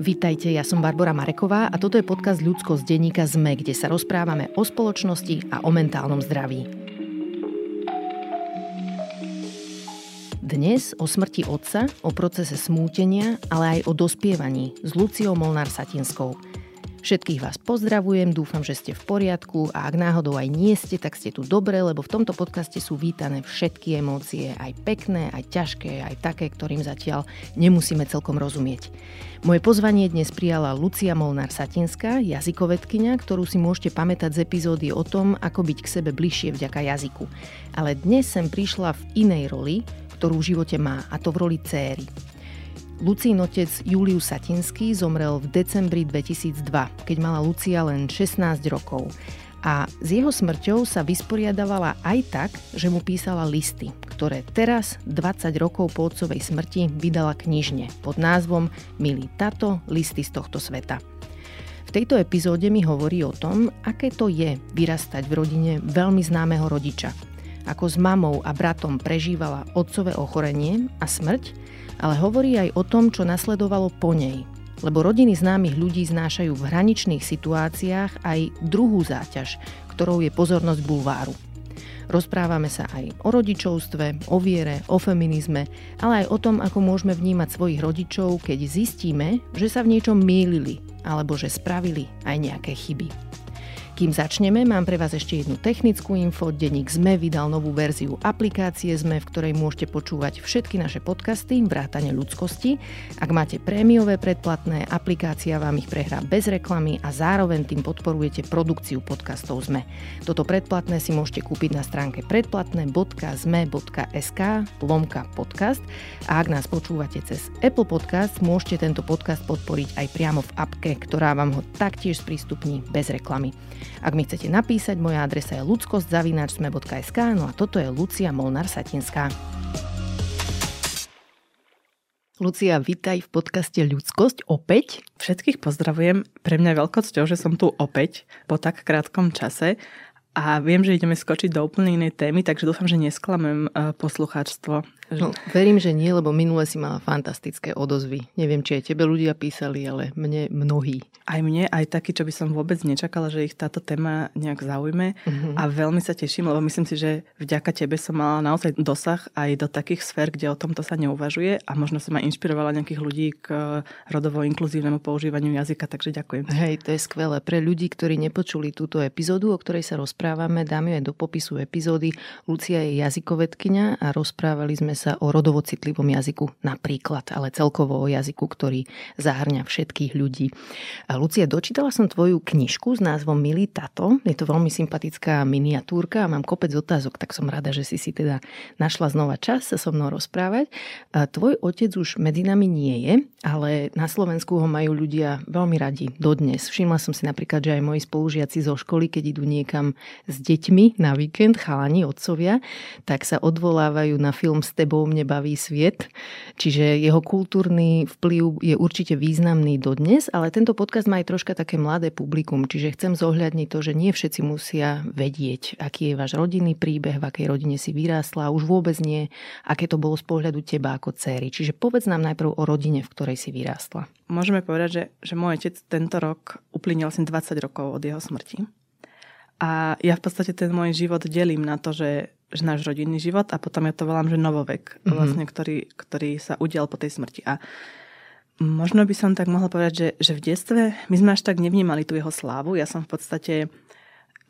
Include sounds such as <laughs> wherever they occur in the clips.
Vítajte, ja som Barbara Mareková a toto je podcast Ľudsko z denníka ZME, kde sa rozprávame o spoločnosti a o mentálnom zdraví. Dnes o smrti otca, o procese smútenia, ale aj o dospievaní s Luciou Molnár-Satinskou – Všetkých vás pozdravujem, dúfam, že ste v poriadku a ak náhodou aj nie ste, tak ste tu dobre, lebo v tomto podcaste sú vítané všetky emócie, aj pekné, aj ťažké, aj také, ktorým zatiaľ nemusíme celkom rozumieť. Moje pozvanie dnes prijala Lucia Molnár-Satinská, jazykovedkynia, ktorú si môžete pamätať z epizódy o tom, ako byť k sebe bližšie vďaka jazyku. Ale dnes sem prišla v inej roli, ktorú v živote má, a to v roli céry. Lucín otec Julius Satinský zomrel v decembri 2002, keď mala Lucia len 16 rokov. A s jeho smrťou sa vysporiadavala aj tak, že mu písala listy, ktoré teraz, 20 rokov po otcovej smrti, vydala knižne pod názvom Milý tato, listy z tohto sveta. V tejto epizóde mi hovorí o tom, aké to je vyrastať v rodine veľmi známeho rodiča. Ako s mamou a bratom prežívala otcové ochorenie a smrť ale hovorí aj o tom, čo nasledovalo po nej. Lebo rodiny známych ľudí znášajú v hraničných situáciách aj druhú záťaž, ktorou je pozornosť bulváru. Rozprávame sa aj o rodičovstve, o viere, o feminizme, ale aj o tom, ako môžeme vnímať svojich rodičov, keď zistíme, že sa v niečom mýlili alebo že spravili aj nejaké chyby. Kým začneme, mám pre vás ešte jednu technickú info. Denník ZME vydal novú verziu aplikácie ZME, v ktorej môžete počúvať všetky naše podcasty, vrátane ľudskosti. Ak máte prémiové predplatné, aplikácia vám ich prehrá bez reklamy a zároveň tým podporujete produkciu podcastov ZME. Toto predplatné si môžete kúpiť na stránke predplatné.zme.sk lomka podcast a ak nás počúvate cez Apple Podcast, môžete tento podcast podporiť aj priamo v appke, ktorá vám ho taktiež sprístupní bez reklamy. Ak mi chcete napísať, moja adresa je ludskostzavinačsme.sk no a toto je Lucia Molnár-Satinská. Lucia, vítaj v podcaste Ľudskosť opäť. Všetkých pozdravujem. Pre mňa veľkosťou, že som tu opäť po tak krátkom čase a viem, že ideme skočiť do úplne inej témy, takže dúfam, že nesklamem eh, No, verím, že nie, lebo minule si mala fantastické odozvy. Neviem, či aj tebe ľudia písali, ale mne mnohí. Aj mne, aj taký, čo by som vôbec nečakala, že ich táto téma nejak zaujme. Uh-huh. A veľmi sa teším, lebo myslím si, že vďaka tebe som mala naozaj dosah aj do takých sfér, kde o tomto sa neuvažuje a možno som aj inšpirovala nejakých ľudí k rodovo inkluzívnemu používaniu jazyka, takže ďakujem. Hej, to je skvelé. Pre ľudí, ktorí nepočuli túto epizódu, o ktorej sa rozprávame, dám ju aj do popisu epizódy. Lucia je jazykovedkynia a rozprávali sme sa o rodovo citlivom jazyku napríklad, ale celkovo o jazyku, ktorý zahrňa všetkých ľudí. Lucia, dočítala som tvoju knižku s názvom Milý tato. Je to veľmi sympatická miniatúrka a mám kopec otázok, tak som rada, že si si teda našla znova čas sa so mnou rozprávať. Tvoj otec už medzi nami nie je, ale na Slovensku ho majú ľudia veľmi radi dodnes. Všimla som si napríklad, že aj moji spolužiaci zo školy, keď idú niekam s deťmi na víkend, chalani, otcovia, tak sa odvolávajú na film Step tebou mne baví sviet. Čiže jeho kultúrny vplyv je určite významný dodnes, ale tento podcast má aj troška také mladé publikum, čiže chcem zohľadniť to, že nie všetci musia vedieť, aký je váš rodinný príbeh, v akej rodine si vyrástla už vôbec nie, aké to bolo z pohľadu teba ako céry. Čiže povedz nám najprv o rodine, v ktorej si vyrástla. Môžeme povedať, že, že môj otec tento rok uplynil asi 20 rokov od jeho smrti. A ja v podstate ten môj život delím na to, že že náš rodinný život a potom ja to volám, že novovek, mm-hmm. vlastne, ktorý, ktorý sa udial po tej smrti. A možno by som tak mohla povedať, že, že v detstve my sme až tak nevnímali tú jeho slávu. Ja som v podstate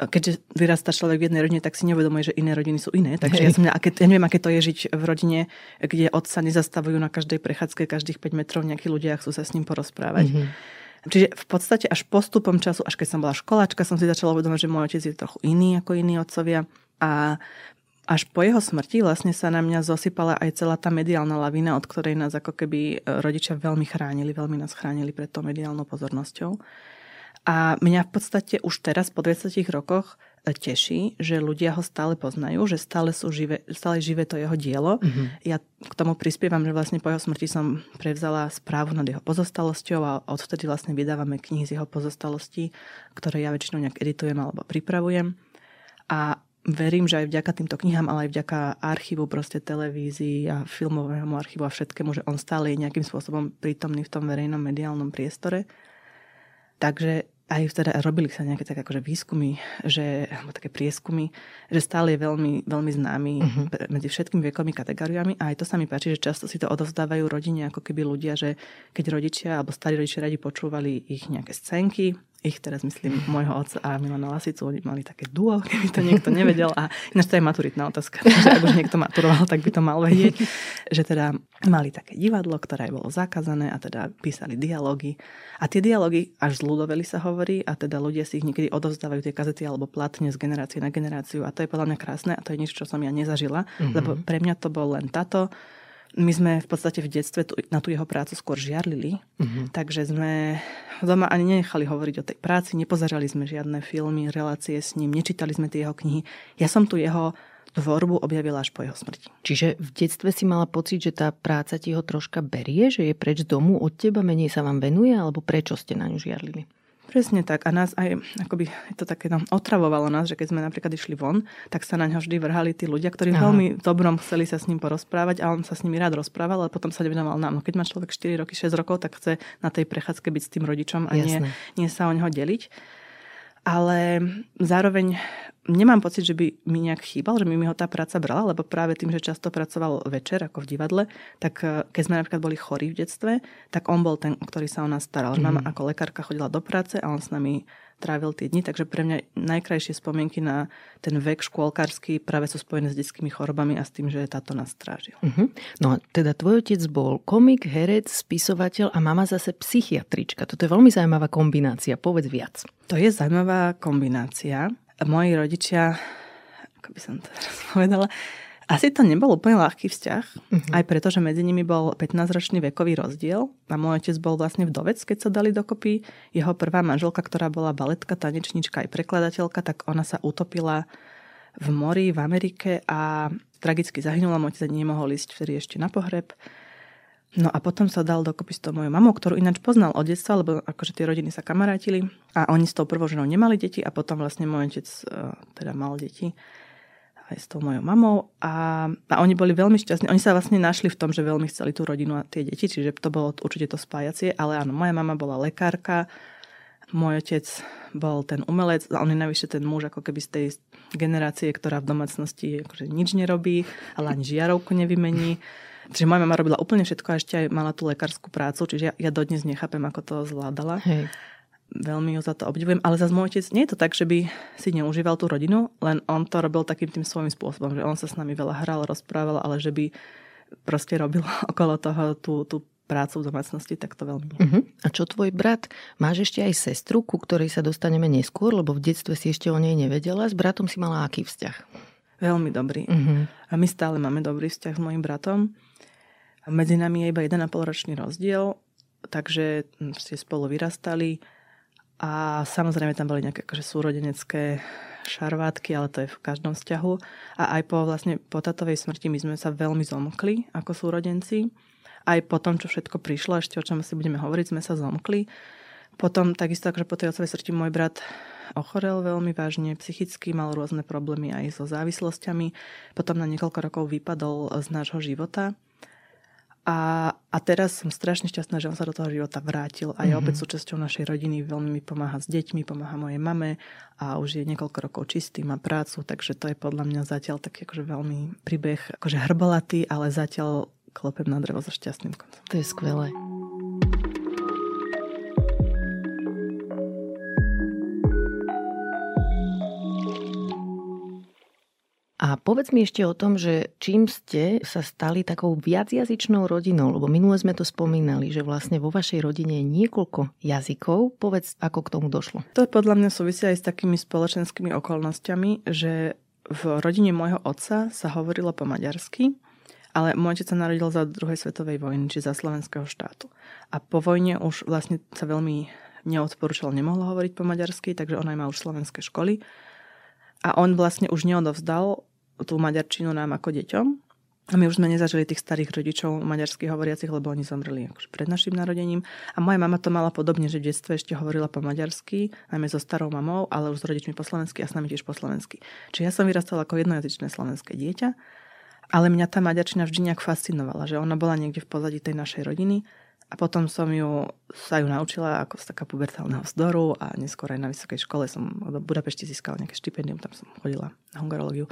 keďže vyrastá človek v jednej rodine, tak si neuvedomuje, že iné rodiny sú iné. Takže ja, som, aké, ja neviem, aké to je žiť v rodine, kde otca nezastavujú na každej prechádzke, každých 5 metrov nejakí ľudia chcú sa s ním porozprávať. Mm-hmm. Čiže v podstate až postupom času, až keď som bola školáčka, som si začala uvedomať, že môj otec je trochu iný ako iní otcovia. A až po jeho smrti vlastne sa na mňa zosypala aj celá tá mediálna lavina, od ktorej nás ako keby e, rodičia veľmi chránili, veľmi nás chránili pred tou mediálnou pozornosťou. A mňa v podstate už teraz po 20 rokoch teší, že ľudia ho stále poznajú, že stále, sú živé, stále živé to jeho dielo. Mm-hmm. Ja k tomu prispievam, že vlastne po jeho smrti som prevzala správu nad jeho pozostalosťou a odvtedy vlastne vydávame knihy z jeho pozostalostí, ktoré ja väčšinou nejak editujem alebo pripravujem. A verím, že aj vďaka týmto knihám, ale aj vďaka archívu, proste televízii a filmovému archívu a všetkému, že on stále je nejakým spôsobom prítomný v tom verejnom mediálnom priestore. Takže aj teda robili sa nejaké také akože výskumy, že, alebo také prieskumy, že stále je veľmi, veľmi známy uh-huh. medzi všetkými vekovými kategóriami a aj to sa mi páči, že často si to odovzdávajú rodine, ako keby ľudia, že keď rodičia alebo starí rodičia radi počúvali ich nejaké scénky, ich teraz myslím môjho otca a Milana Lasicu, oni mali také duo, <laughs> keby to niekto nevedel. A ináč to je maturitná otázka, <laughs> takže ak už niekto maturoval, tak by to mal vedieť, <laughs> že teda mali také divadlo, ktoré bolo zakázané a teda písali dialógy. A tie dialógy až zľudoveli sa hovorí a teda ľudia si ich niekedy odovzdávajú tie kazety alebo platne z generácie na generáciu. A to je podľa mňa krásne a to je niečo, čo som ja nezažila, mm-hmm. lebo pre mňa to bol len táto my sme v podstate v detstve tu, na tú jeho prácu skôr žiarlili, uh-huh. takže sme doma ani nenechali hovoriť o tej práci, nepozerali sme žiadne filmy, relácie s ním, nečítali sme tie jeho knihy. Ja som tu jeho tvorbu objavila až po jeho smrti. Čiže v detstve si mala pocit, že tá práca ti ho troška berie, že je preč z domu od teba, menej sa vám venuje, alebo prečo ste na ňu žiarlili? Presne tak. A nás aj, akoby to také, no, otravovalo nás, že keď sme napríklad išli von, tak sa na ňo vždy vrhali tí ľudia, ktorí Aha. veľmi dobrom chceli sa s ním porozprávať a on sa s nimi rád rozprával, ale potom sa nevenoval nám. No keď má človek 4 roky, 6 rokov, tak chce na tej prechádzke byť s tým rodičom a nie, nie sa o neho deliť. Ale zároveň nemám pocit, že by mi nejak chýbal, že by mi ho tá práca brala, lebo práve tým, že často pracoval večer ako v divadle, tak eh, keď sme napríklad boli chorí v detstve, tak on bol ten, ktorý sa o nás staral. Mm. Mama ako lekárka chodila do práce a on s nami trávil tie dni, takže pre mňa najkrajšie spomienky na ten vek škôlkarský práve sú spojené s detskými chorobami a s tým, že táto nás strážil. Uh-huh. No teda tvoj otec bol komik, herec, spisovateľ a mama zase psychiatrička. Toto je veľmi zaujímavá kombinácia. Povedz viac. To je zaujímavá kombinácia moji rodičia, ako by som to <laughs> teraz povedala, asi to nebol úplne ľahký vzťah, uh-huh. aj preto, že medzi nimi bol 15-ročný vekový rozdiel a môj otec bol vlastne vdovec, keď sa dali dokopy. Jeho prvá manželka, ktorá bola baletka, tanečnička aj prekladateľka, tak ona sa utopila v mori v Amerike a tragicky zahynula. Môj otec nemohol ísť vtedy ešte na pohreb. No a potom sa dal dokopy s tou mojou mamou, ktorú ináč poznal od detstva, lebo akože tie rodiny sa kamarátili a oni s tou prvou ženou nemali deti a potom vlastne môj otec uh, teda mal deti aj s tou mojou mamou a, a oni boli veľmi šťastní. Oni sa vlastne našli v tom, že veľmi chceli tú rodinu a tie deti, čiže to bolo určite to spájacie, ale áno, moja mama bola lekárka, môj otec bol ten umelec a on je najvyššie ten muž ako keby z tej generácie, ktorá v domácnosti akože nič nerobí, ale ani žiarovku nevymení. Čiže moja mama robila úplne všetko a ešte aj mala tú lekárskú prácu, čiže ja, ja dodnes nechápem, ako to zvládala. Hej. Veľmi ju za to obdivujem, ale za môj otec nie je to tak, že by si neužíval tú rodinu, len on to robil takým tým svojím spôsobom, že on sa s nami veľa hral, rozprával, ale že by proste robil <laughs> okolo toho tú, tú prácu v domácnosti, tak to veľmi Uh-huh. A čo tvoj brat? Máš ešte aj sestru, ku ktorej sa dostaneme neskôr, lebo v detstve si ešte o nej nevedela. S bratom si mala aký vzťah? Veľmi dobrý. Uh-huh. A my stále máme dobrý vzťah s mojim bratom. Medzi nami je iba 1,5 ročný rozdiel, takže ste spolu vyrastali a samozrejme tam boli nejaké akože súrodenecké šarvátky, ale to je v každom vzťahu. A aj po, vlastne, po tatovej smrti my sme sa veľmi zomkli ako súrodenci. Aj po tom, čo všetko prišlo, ešte o čom si budeme hovoriť, sme sa zomkli. Potom takisto, akože po tej otcovej smrti môj brat ochorel veľmi vážne, psychicky mal rôzne problémy aj so závislosťami. Potom na niekoľko rokov vypadol z nášho života. A, a teraz som strašne šťastná, že on sa do toho života vrátil a je mm-hmm. opäť súčasťou našej rodiny, veľmi mi pomáha s deťmi, pomáha mojej mame a už je niekoľko rokov čistý, má prácu, takže to je podľa mňa zatiaľ taký akože veľmi príbeh, akože hrbolatý, ale zatiaľ klopem na drevo so šťastným koncom. To je skvelé. A povedz mi ešte o tom, že čím ste sa stali takou viacjazyčnou rodinou, lebo minule sme to spomínali, že vlastne vo vašej rodine je niekoľko jazykov. Povedz, ako k tomu došlo. To podľa mňa súvisia aj s takými spoločenskými okolnostiami, že v rodine môjho otca sa hovorilo po maďarsky, ale môj otec sa narodil za druhej svetovej vojny, či za slovenského štátu. A po vojne už vlastne sa veľmi neodporúčalo, nemohlo hovoriť po maďarsky, takže on aj má už slovenské školy. A on vlastne už neodovzdal tú maďarčinu nám ako deťom. A my už sme nezažili tých starých rodičov maďarských hovoriacich, lebo oni zomreli akože pred našim narodením. A moja mama to mala podobne, že v detstve ešte hovorila po maďarsky, najmä so starou mamou, ale už s rodičmi po slovensky a s nami tiež po slovensky. Čiže ja som vyrastala ako jednojazyčné slovenské dieťa, ale mňa tá maďarčina vždy nejak fascinovala, že ona bola niekde v pozadí tej našej rodiny a potom som ju, sa ju naučila ako z taká pubertálneho vzdoru a neskôr aj na vysokej škole som v Budapešti získala nejaké štipendium, tam som chodila na hungarológiu.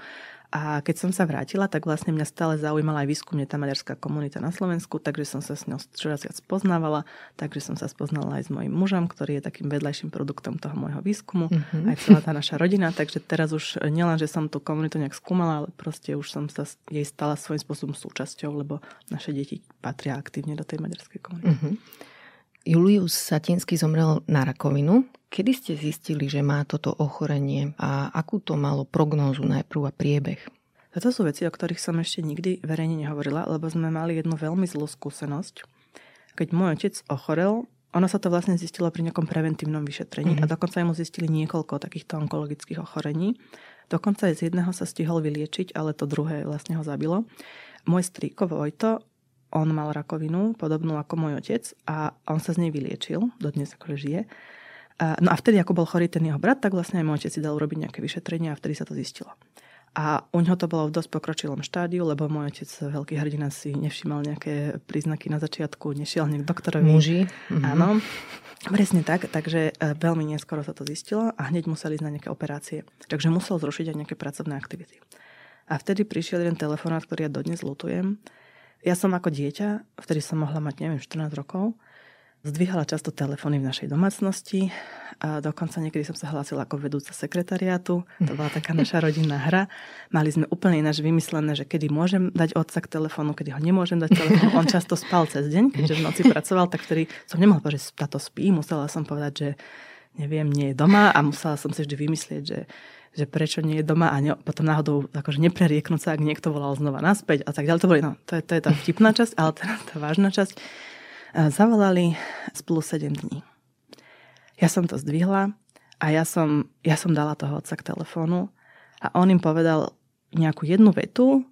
A keď som sa vrátila, tak vlastne mňa stále zaujímala aj výskumne tá maďarská komunita na Slovensku, takže som sa s ňou čoraz viac poznávala, takže som sa spoznala aj s mojim mužom, ktorý je takým vedľajším produktom toho môjho výskumu, mm-hmm. aj celá tá naša rodina, takže teraz už nielen, že som tú komunitu nejak skúmala, ale proste už som sa jej stala svojím spôsobom súčasťou, lebo naše deti patria aktívne do tej maďarskej komunity. Mm-hmm. Julius Satinsky zomrel na rakovinu. Kedy ste zistili, že má toto ochorenie a akú to malo prognózu najprv a priebeh? Toto sú veci, o ktorých som ešte nikdy verejne nehovorila, lebo sme mali jednu veľmi zlú skúsenosť. Keď môj otec ochorel, ono sa to vlastne zistilo pri nejakom preventívnom vyšetrení mm-hmm. a dokonca mu zistili niekoľko takýchto onkologických ochorení. Dokonca aj z jedného sa stihol vyliečiť, ale to druhé vlastne ho zabilo. Môj strýko Vojto, on mal rakovinu, podobnú ako môj otec a on sa z nej vyliečil, dodnes akože žije. No a vtedy, ako bol chorý ten jeho brat, tak vlastne aj môj otec si dal urobiť nejaké vyšetrenie a vtedy sa to zistilo. A u ňoho to bolo v dosť pokročilom štádiu, lebo môj otec, veľký hrdina, si nevšimal nejaké príznaky na začiatku, nešiel hneď k doktorovi. Muži. Mhm. Áno, presne tak. Takže e, veľmi neskoro sa to zistilo a hneď museli ísť na nejaké operácie. Takže musel zrušiť aj nejaké pracovné aktivity. A vtedy prišiel jeden telefonát, ktorý ja dodnes lutujem. Ja som ako dieťa, vtedy som mohla mať, neviem, 14 rokov, Zdvíhala často telefóny v našej domácnosti a dokonca niekedy som sa hlásila ako vedúca sekretariátu. To bola taká naša <laughs> rodinná hra. Mali sme úplne ináč vymyslené, že kedy môžem dať otca k telefónu, kedy ho nemôžem dať telefónu. On často spal cez deň, keďže v noci pracoval, tak vtedy som nemohla povedať, že táto spí. Musela som povedať, že neviem, nie je doma a musela som si vždy vymyslieť, že že prečo nie je doma a ne, potom náhodou akože neprerieknúť sa, ak niekto volal znova naspäť a tak ďalej. To, boli, no, to, je, to je tá vtipná časť, ale teraz tá vážna časť Zavolali spolu 7 dní. Ja som to zdvihla a ja som, ja som dala toho otca k telefónu a on im povedal nejakú jednu vetu,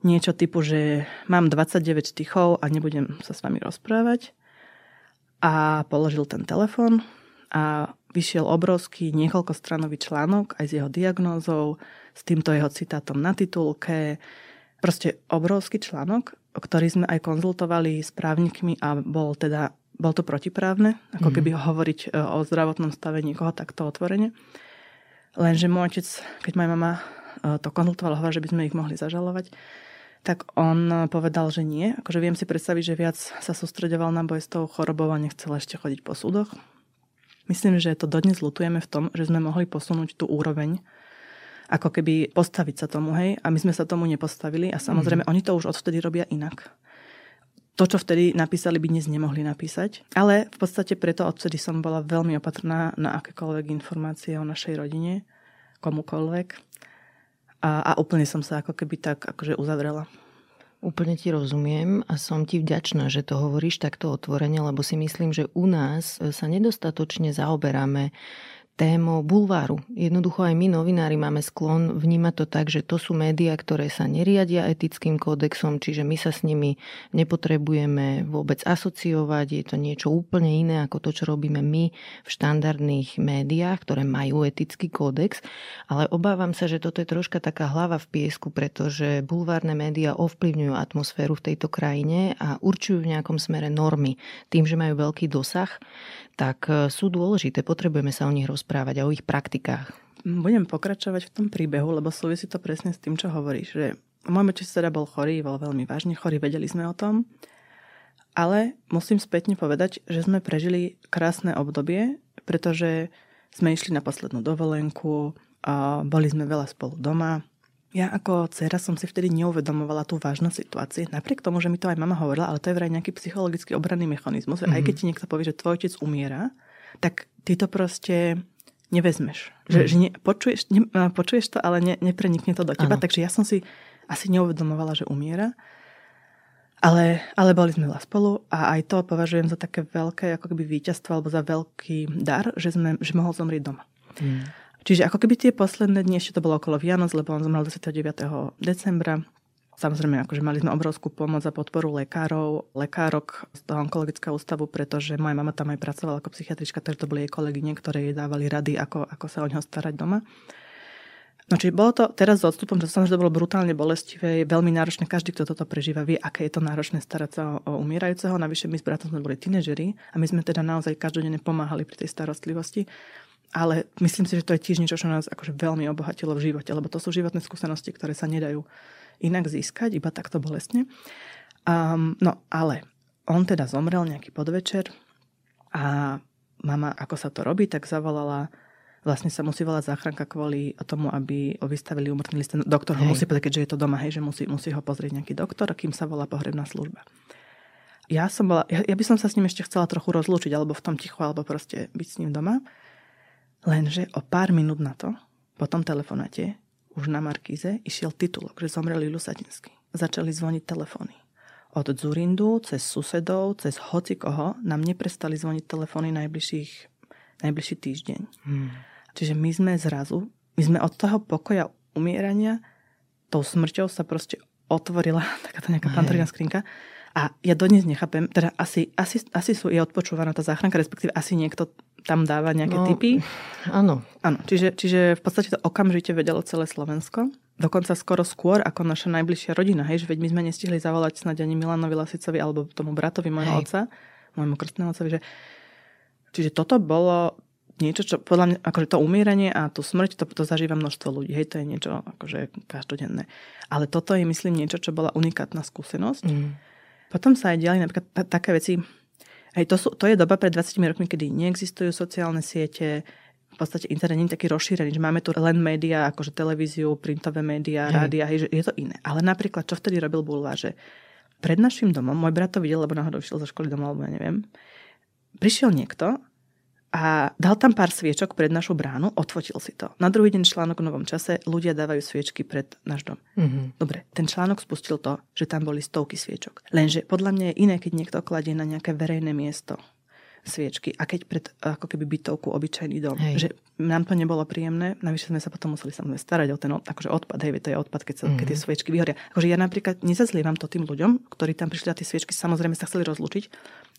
niečo typu, že mám 29 stichov a nebudem sa s vami rozprávať. A položil ten telefón a vyšiel obrovský niekoľkostranový článok aj s jeho diagnózou, s týmto jeho citátom na titulke. Proste obrovský článok ktorý sme aj konzultovali s právnikmi a bol teda bol to protiprávne, ako mm. keby hovoriť e, o zdravotnom stave niekoho takto otvorene. Lenže môj otec, keď moja mama e, to konzultovala, hovorila, že by sme ich mohli zažalovať, tak on povedal, že nie. Akože viem si predstaviť, že viac sa sústredoval na boj s tou chorobou a nechcel ešte chodiť po súdoch. Myslím, že to dodnes lutujeme v tom, že sme mohli posunúť tú úroveň ako keby postaviť sa tomu, hej. A my sme sa tomu nepostavili a samozrejme mm. oni to už odvtedy robia inak. To, čo vtedy napísali, by dnes nemohli napísať. Ale v podstate preto odvtedy som bola veľmi opatrná na akékoľvek informácie o našej rodine, komukoľvek. A, a úplne som sa ako keby tak akože uzavrela. Úplne ti rozumiem a som ti vďačná, že to hovoríš takto otvorene, lebo si myslím, že u nás sa nedostatočne zaoberáme témou bulváru. Jednoducho aj my novinári máme sklon vnímať to tak, že to sú médiá, ktoré sa neriadia etickým kódexom, čiže my sa s nimi nepotrebujeme vôbec asociovať. Je to niečo úplne iné ako to, čo robíme my v štandardných médiách, ktoré majú etický kódex. Ale obávam sa, že toto je troška taká hlava v piesku, pretože bulvárne médiá ovplyvňujú atmosféru v tejto krajine a určujú v nejakom smere normy tým, že majú veľký dosah tak e, sú dôležité, potrebujeme sa o nich rozprávať a o ich praktikách. Budem pokračovať v tom príbehu, lebo súvisí to presne s tým, čo hovoríš, že môj otec teda bol chorý, bol veľmi vážne chorý, vedeli sme o tom, ale musím spätne povedať, že sme prežili krásne obdobie, pretože sme išli na poslednú dovolenku, a boli sme veľa spolu doma, ja ako dcera som si vtedy neuvedomovala tú vážnosť situácie. Napriek tomu, že mi to aj mama hovorila, ale to je vraj nejaký psychologický obranný mechanizmus. Mm-hmm. Aj keď ti niekto povie, že tvoj otec umiera, tak ty to proste nevezmeš. Že, mm. že ne, počuješ, ne, počuješ to, ale ne, neprenikne to do teba. Ano. Takže ja som si asi neuvedomovala, že umiera. Ale, ale boli sme veľa spolu a aj to považujem za také veľké ako keby víťazstvo alebo za veľký dar, že, sme, že mohol zomrieť doma. Mm. Čiže ako keby tie posledné dni, ešte to bolo okolo Vianoc, lebo on zomrel 29. decembra, Samozrejme, akože mali sme obrovskú pomoc a podporu lekárov, lekárok z toho onkologického ústavu, pretože moja mama tam aj pracovala ako psychiatrička, takže to boli jej kolegyne, ktoré jej dávali rady, ako, ako sa o neho starať doma. No čiže bolo to teraz s odstupom, že sa to bolo brutálne bolestivé, je veľmi náročné, každý, kto toto prežíva, vie, aké je to náročné starať sa o, o umierajúceho. Navyše my s bratom sme boli tínežeri a my sme teda naozaj každodenne pomáhali pri tej starostlivosti. Ale myslím si, že to je tiež niečo, čo nás akože veľmi obohatilo v živote, lebo to sú životné skúsenosti, ktoré sa nedajú inak získať, iba takto bolestne. Um, no ale on teda zomrel nejaký podvečer a mama, ako sa to robí, tak zavolala vlastne sa musí volať záchranka kvôli tomu, aby vystavili umrtný list. Doktor ho musí keďže je to doma, hej, že musí, musí ho pozrieť nejaký doktor, kým sa volá pohrebná služba. Ja, som bola, ja, ja by som sa s ním ešte chcela trochu rozlúčiť, alebo v tom tichu, alebo proste byť s ním doma. Lenže o pár minút na to, po tom telefonáte, už na Markíze išiel titulok, že zomrel Ilu Satinsky. Začali zvoniť telefóny. Od Zurindu, cez susedov, cez hoci koho nám neprestali zvoniť telefóny najbližších, najbližší týždeň. Hmm. Čiže my sme zrazu, my sme od toho pokoja umierania, tou smrťou sa proste otvorila <laughs> takáto nejaká pantorína skrinka. A ja dodnes nechápem, teda asi, asi, asi sú, je odpočúvaná tá záchranka, respektíve asi niekto tam dáva nejaké no, typy. Áno. Áno, čiže, čiže v podstate to okamžite vedelo celé Slovensko. Dokonca skoro skôr ako naša najbližšia rodina, hej, že veď my sme nestihli zavolať snad ani Milanovi Lasicovi alebo tomu bratovi môjho otca, môjmu krstnému otcovi, že Čiže toto bolo niečo, čo podľa mňa, akože to umieranie a tú smrť, to, to zažíva množstvo ľudí. Hej, to je niečo akože každodenné. Ale toto je, myslím, niečo, čo bola unikátna skúsenosť. Mm. Potom sa aj diali napríklad t- také veci, hej, to, sú, to je doba pred 20 rokmi, kedy neexistujú sociálne siete, v podstate internet nie je taký rozšírený, že máme tu len médiá, akože televíziu, printové médiá, hej. rádia, hej, že je to iné. Ale napríklad, čo vtedy robil Bulvár, že pred našim domom, môj brat to videl, lebo náhodou išiel zo školy domov, alebo ja neviem, prišiel niekto a dal tam pár sviečok pred našu bránu, odfotil si to. Na druhý deň článok v Novom čase, ľudia dávajú sviečky pred náš dom. Mm-hmm. Dobre, ten článok spustil to, že tam boli stovky sviečok. Lenže podľa mňa je iné, keď niekto kladie na nejaké verejné miesto sviečky a keď pred ako keby bytovku obyčajný dom. Hej. Že nám to nebolo príjemné, navyše sme sa potom museli samozrejme starať o ten akože odpad, hej, to je odpad, keď, sa, mm-hmm. keď tie mhm. sviečky vyhoria. Akože ja napríklad nezazlievam to tým ľuďom, ktorí tam prišli a tie sviečky samozrejme sa chceli rozlúčiť,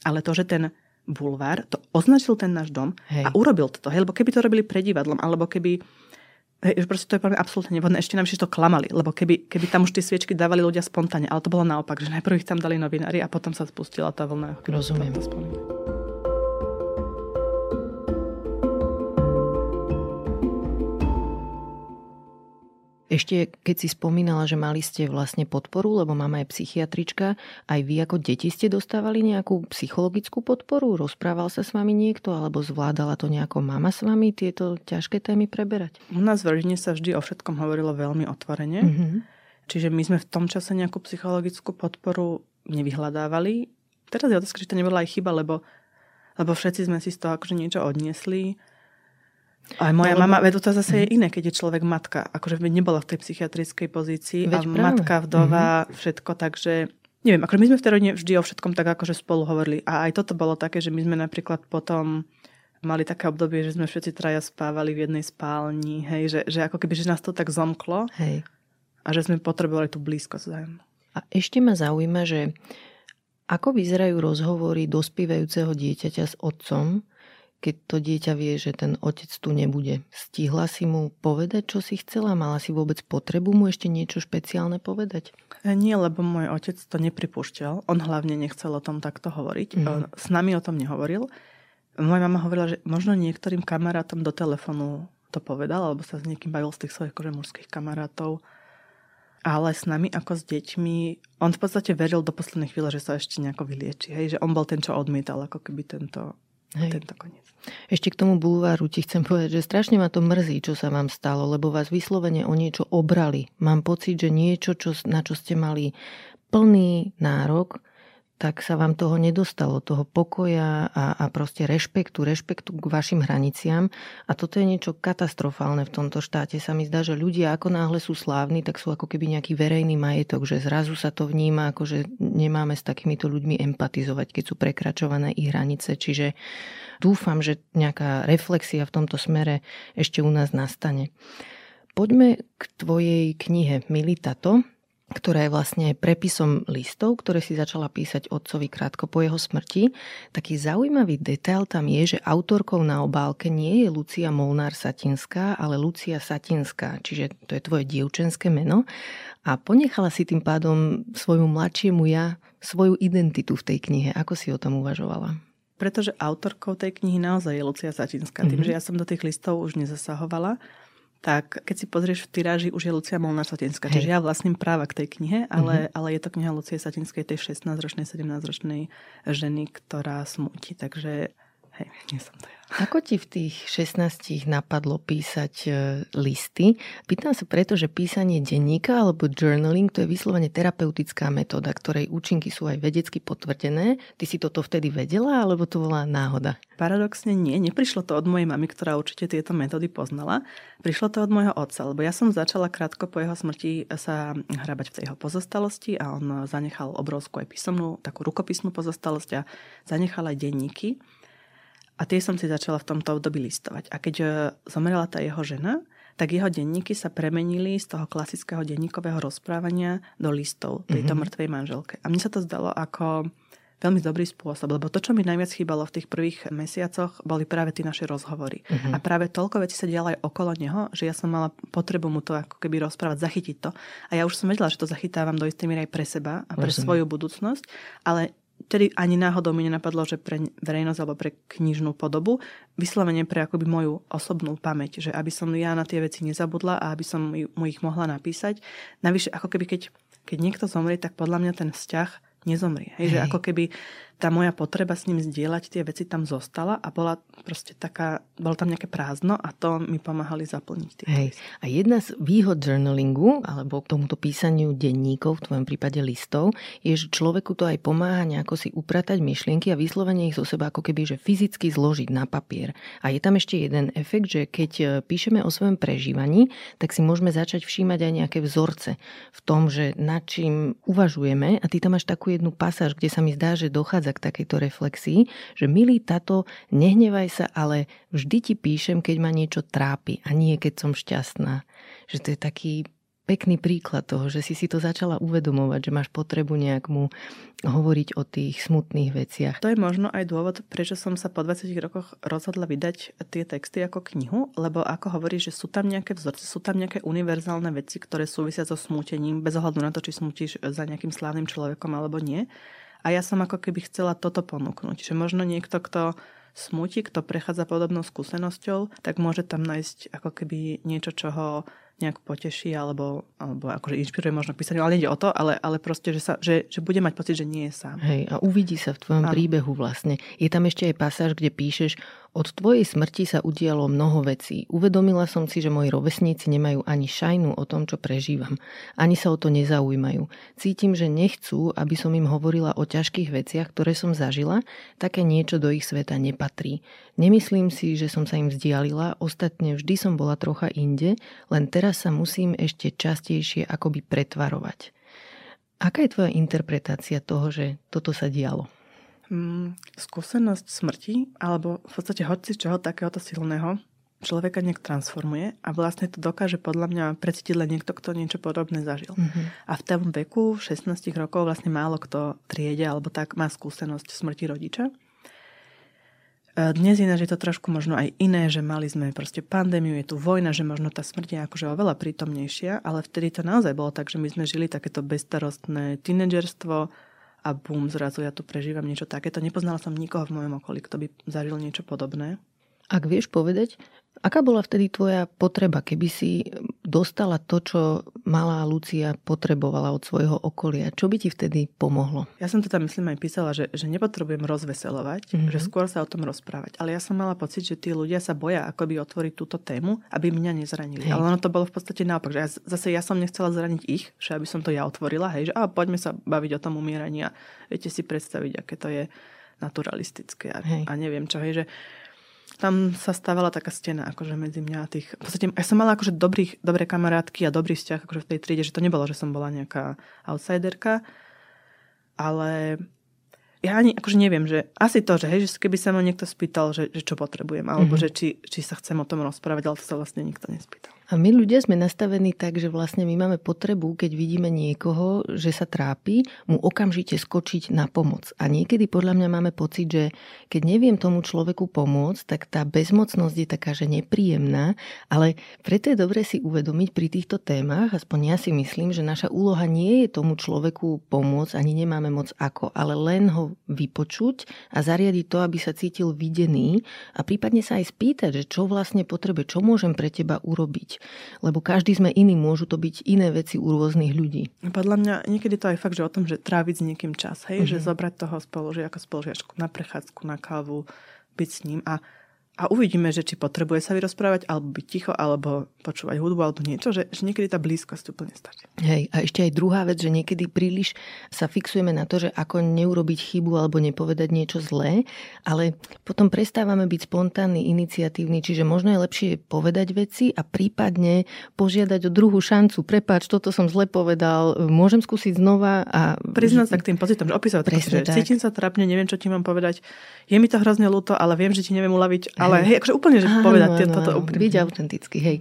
ale to, že ten bulvár, to označil ten náš dom Hej. a urobil to. Hej, lebo keby to robili pred divadlom, alebo keby Hej, proste to je pre absolútne nevhodné. Ešte nám to klamali, lebo keby, keby tam už tie sviečky dávali ľudia spontánne, ale to bolo naopak, že najprv ich tam dali novinári a potom sa spustila tá vlna. Rozumiem. Ešte keď si spomínala, že mali ste vlastne podporu, lebo mama je psychiatrička, aj vy ako deti ste dostávali nejakú psychologickú podporu? Rozprával sa s vami niekto, alebo zvládala to nejako mama s vami tieto ťažké témy preberať? U nás v rodine sa vždy o všetkom hovorilo veľmi otvorene. Mm-hmm. Čiže my sme v tom čase nejakú psychologickú podporu nevyhľadávali. Teraz je otázka, či to nebola aj chyba, lebo, lebo všetci sme si z toho akože niečo odniesli aj moja no, mama, veď to zase je mhm. iné, keď je človek matka. Akože nebola v tej psychiatrickej pozícii Veď a práve. matka, vdova, mm-hmm. všetko, takže neviem, akože my sme v tej rodine vždy o všetkom tak akože spolu hovorili. A aj toto bolo také, že my sme napríklad potom mali také obdobie, že sme všetci traja spávali v jednej spálni, hej, že, že ako keby, že nás to tak zomklo. Hej. A že sme potrebovali tú blízkosť zájom. A ešte ma zaujíma, že ako vyzerajú rozhovory dospievajúceho dieťaťa s otcom, keď to dieťa vie, že ten otec tu nebude. Stihla si mu povedať, čo si chcela? Mala si vôbec potrebu mu ešte niečo špeciálne povedať? E, nie, lebo môj otec to nepripúšťal. On hlavne nechcel o tom takto hovoriť. Mm. S nami o tom nehovoril. Moja mama hovorila, že možno niektorým kamarátom do telefónu to povedal, alebo sa s niekým bavil z tých svojich akože mužských kamarátov. Ale s nami ako s deťmi, on v podstate veril do poslednej chvíle, že sa ešte nejako vylieči. Hej? Že on bol ten, čo odmietal ako keby tento, Hej. tento koniec. Ešte k tomu bulváru ti chcem povedať, že strašne ma to mrzí, čo sa vám stalo, lebo vás vyslovene o niečo obrali. Mám pocit, že niečo, čo, na čo ste mali plný nárok, tak sa vám toho nedostalo, toho pokoja a, a proste rešpektu, rešpektu k vašim hraniciam. A toto je niečo katastrofálne v tomto štáte. Sa mi zdá, že ľudia ako náhle sú slávni, tak sú ako keby nejaký verejný majetok, že zrazu sa to vníma, ako že nemáme s takýmito ľuďmi empatizovať, keď sú prekračované ich hranice. Čiže dúfam, že nejaká reflexia v tomto smere ešte u nás nastane. Poďme k tvojej knihe Militato, ktorá je vlastne prepisom listov, ktoré si začala písať otcovi krátko po jeho smrti. Taký zaujímavý detail tam je, že autorkou na obálke nie je Lucia Molnár Satinská, ale Lucia Satinská, čiže to je tvoje dievčenské meno. A ponechala si tým pádom svojmu mladšiemu ja svoju identitu v tej knihe. Ako si o tom uvažovala? Pretože autorkou tej knihy naozaj je Lucia Satinská. Mm-hmm. Tým, že ja som do tých listov už nezasahovala, tak keď si pozrieš v tiráži, už je Lucia Molnár Satinská. Čiže ja vlastním práva k tej knihe, ale, mm-hmm. ale je to kniha Lucie Satinskej, tej 16-ročnej, 17-ročnej ženy, ktorá smutí. Takže hej, nie som to ja. Ako ti v tých 16 napadlo písať e, listy? Pýtam sa preto, že písanie denníka alebo journaling to je vyslovene terapeutická metóda, ktorej účinky sú aj vedecky potvrdené. Ty si toto vtedy vedela, alebo to bola náhoda? Paradoxne nie, neprišlo to od mojej mamy, ktorá určite tieto metódy poznala. Prišlo to od môjho otca, lebo ja som začala krátko po jeho smrti sa hrabať v tej jeho pozostalosti a on zanechal obrovskú aj písomnú, takú rukopisnú pozostalosť a zanechal aj denníky. A tie som si začala v tomto období listovať. A keď e, zomrela tá jeho žena, tak jeho denníky sa premenili z toho klasického denníkového rozprávania do listov tejto mm-hmm. mŕtvej manželke. A mne sa to zdalo ako veľmi dobrý spôsob, lebo to, čo mi najviac chýbalo v tých prvých mesiacoch, boli práve tie naše rozhovory. Uh-huh. A práve toľko vecí sa dialo aj okolo neho, že ja som mala potrebu mu to ako keby rozprávať, zachytiť to. A ja už som vedela, že to zachytávam do istej miery aj pre seba a pre Rozumiem. svoju budúcnosť, ale vtedy ani náhodou mi nenapadlo, že pre verejnosť alebo pre knižnú podobu, vyslovene pre akoby moju osobnú pamäť, že aby som ja na tie veci nezabudla a aby som mu ich mohla napísať. Navyše, ako keby keď, keď niekto zomrie, tak podľa mňa ten vzťah nezomrie. Hej, Hej. Že ako keby tá moja potreba s ním zdieľať tie veci tam zostala a bola proste taká, bolo tam nejaké prázdno a to mi pomáhali zaplniť tie Hej. A jedna z výhod journalingu, alebo k tomuto písaniu denníkov, v tvojom prípade listov, je, že človeku to aj pomáha nejako si upratať myšlienky a vyslovene ich zo seba ako keby, že fyzicky zložiť na papier. A je tam ešte jeden efekt, že keď e, píšeme o svojom prežívaní, tak si môžeme začať všímať aj nejaké vzorce v tom, že nad čím uvažujeme a ty tam máš takú jednu pasáž, kde sa mi zdá, že dochádza k takejto reflexii, že milý tato, nehnevaj sa, ale vždy ti píšem, keď ma niečo trápi a nie keď som šťastná. Že to je taký pekný príklad toho, že si si to začala uvedomovať, že máš potrebu nejak mu hovoriť o tých smutných veciach. To je možno aj dôvod, prečo som sa po 20 rokoch rozhodla vydať tie texty ako knihu, lebo ako hovoríš, že sú tam nejaké vzorce, sú tam nejaké univerzálne veci, ktoré súvisia so smútením, bez ohľadu na to, či smutíš za nejakým slávnym človekom alebo nie. A ja som ako keby chcela toto ponúknuť, že možno niekto, kto smutí, kto prechádza podobnou skúsenosťou, tak môže tam nájsť ako keby niečo, čo ho nejak poteší alebo, alebo akože inšpiruje možno písať, ale nejde o to, ale, ale proste, že, sa, že, že bude mať pocit, že nie je sám. Hej, a uvidí sa v tvojom ano. príbehu vlastne. Je tam ešte aj pasáž, kde píšeš, od tvojej smrti sa udialo mnoho vecí. Uvedomila som si, že moji rovesníci nemajú ani šajnu o tom, čo prežívam. Ani sa o to nezaujímajú. Cítim, že nechcú, aby som im hovorila o ťažkých veciach, ktoré som zažila. Také niečo do ich sveta nepatrí. Nemyslím si, že som sa im vzdialila, ostatne vždy som bola trocha inde, len teraz sa musím ešte častejšie akoby pretvarovať. Aká je tvoja interpretácia toho, že toto sa dialo? mm, skúsenosť smrti, alebo v podstate hoci čoho takéhoto silného, človeka nejak transformuje a vlastne to dokáže podľa mňa precítiť len niekto, kto niečo podobné zažil. Mm-hmm. A v tom veku, 16 rokov, vlastne málo kto triede alebo tak má skúsenosť smrti rodiča. E, dnes ináč je to trošku možno aj iné, že mali sme proste pandémiu, je tu vojna, že možno tá smrť je akože oveľa prítomnejšia, ale vtedy to naozaj bolo tak, že my sme žili takéto bezstarostné tínedžerstvo, a bum, zrazu ja tu prežívam niečo takéto. Nepoznala som nikoho v mojom okolí, kto by zažil niečo podobné. Ak vieš povedať, Aká bola vtedy tvoja potreba, keby si dostala to, čo malá Lucia potrebovala od svojho okolia? Čo by ti vtedy pomohlo? Ja som to tam, myslím, aj písala, že, že nepotrebujem rozveselovať, mm-hmm. že skôr sa o tom rozprávať. Ale ja som mala pocit, že tí ľudia sa boja akoby otvoriť túto tému, aby mňa nezranili. Hej. Ale ono to bolo v podstate naopak, že ja, zase ja som nechcela zraniť ich, že aby som to ja otvorila, hej, že a poďme sa baviť o tom umieraní a viete si predstaviť, aké to je naturalistické a, a neviem čo, hej, že tam sa stávala taká stena akože medzi mňa a tých... V podstate ja som mala akože dobrých, dobré kamarátky a dobrý vzťah akože v tej triede, že to nebolo, že som bola nejaká outsiderka, ale ja ani akože neviem, že asi to, že, hej, že keby sa ma niekto spýtal, že, že čo potrebujem, alebo mm-hmm. že či, či sa chcem o tom rozprávať, ale to sa vlastne nikto nespýtal. A my ľudia sme nastavení tak, že vlastne my máme potrebu, keď vidíme niekoho, že sa trápi, mu okamžite skočiť na pomoc. A niekedy podľa mňa máme pocit, že keď neviem tomu človeku pomôcť, tak tá bezmocnosť je taká, že nepríjemná, ale preto je dobre si uvedomiť pri týchto témach, aspoň ja si myslím, že naša úloha nie je tomu človeku pomôcť, ani nemáme moc ako, ale len ho vypočuť a zariadiť to, aby sa cítil videný a prípadne sa aj spýtať, že čo vlastne potrebuje, čo môžem pre teba urobiť lebo každý sme iný, môžu to byť iné veci u rôznych ľudí. Podľa mňa niekedy to aj fakt, že o tom, že tráviť s niekým čas, hej, mm-hmm. že zobrať toho spolužiaka, spolužiačku na prechádzku, na kávu, byť s ním a a uvidíme, že či potrebuje sa vyrozprávať, alebo byť ticho, alebo počúvať hudbu, alebo niečo, že, že niekedy tá blízkosť úplne stačí. Hej, a ešte aj druhá vec, že niekedy príliš sa fixujeme na to, že ako neurobiť chybu alebo nepovedať niečo zlé, ale potom prestávame byť spontánny, iniciatívny, čiže možno je lepšie povedať veci a prípadne požiadať o druhú šancu. Prepáč, toto som zle povedal, môžem skúsiť znova a... Priznať sa k tým pocitom, že opísať, že tak. cítim sa trápne, neviem, čo ti mám povedať, je mi to hrozne ľúto, ale viem, že ti neviem uľaviť ale hej, akože úplne, že áno, povedať áno, toto úprimne. Byť autentický, hej.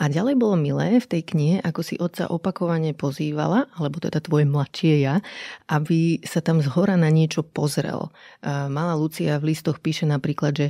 A ďalej bolo milé v tej knihe, ako si otca opakovane pozývala, alebo teda tvoje mladšie ja, aby sa tam zhora na niečo pozrel. Mala Lucia v listoch píše napríklad, že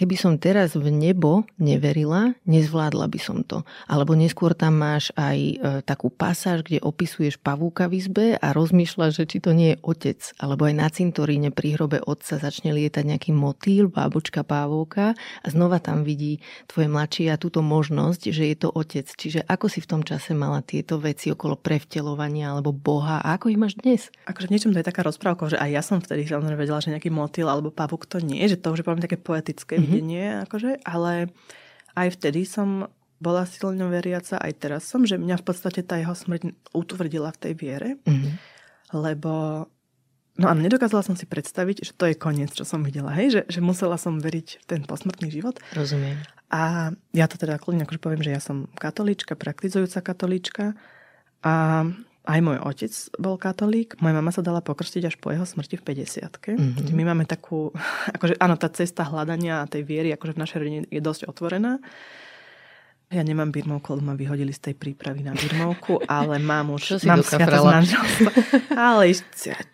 keby som teraz v nebo neverila, nezvládla by som to. Alebo neskôr tam máš aj e, takú pasáž, kde opisuješ pavúka v izbe a rozmýšľaš, že či to nie je otec. Alebo aj na cintoríne pri hrobe otca začne lietať nejaký motýl, bábočka pavúka a znova tam vidí tvoje mladšie a túto možnosť, že je to otec. Čiže ako si v tom čase mala tieto veci okolo prevtelovania alebo Boha a ako ich máš dnes? Akože v niečom to je taká rozprávka, že aj ja som vtedy samozrejme vedela, že nejaký motýl alebo pavúk to nie že to už je také poetické mm-hmm. Videnie, akože, ale aj vtedy som bola silne veriaca, aj teraz som, že mňa v podstate tá jeho smrť utvrdila v tej viere, mm-hmm. lebo No a nedokázala som si predstaviť, že to je koniec, čo som videla, hej, že, že musela som veriť v ten posmrtný život. Rozumiem. A ja to teda kľudne akože poviem, že ja som katolíčka, praktizujúca katolíčka a aj môj otec bol katolík, moja mama sa dala pokrstiť až po jeho smrti v 50 mm-hmm. My máme takú, <laughs> akože áno, tá cesta hľadania tej viery akože v našej rodine je dosť otvorená. Ja nemám birmovku, lebo ma vyhodili z tej prípravy na birmovku, ale mám už, čo si mám sviatosť Ale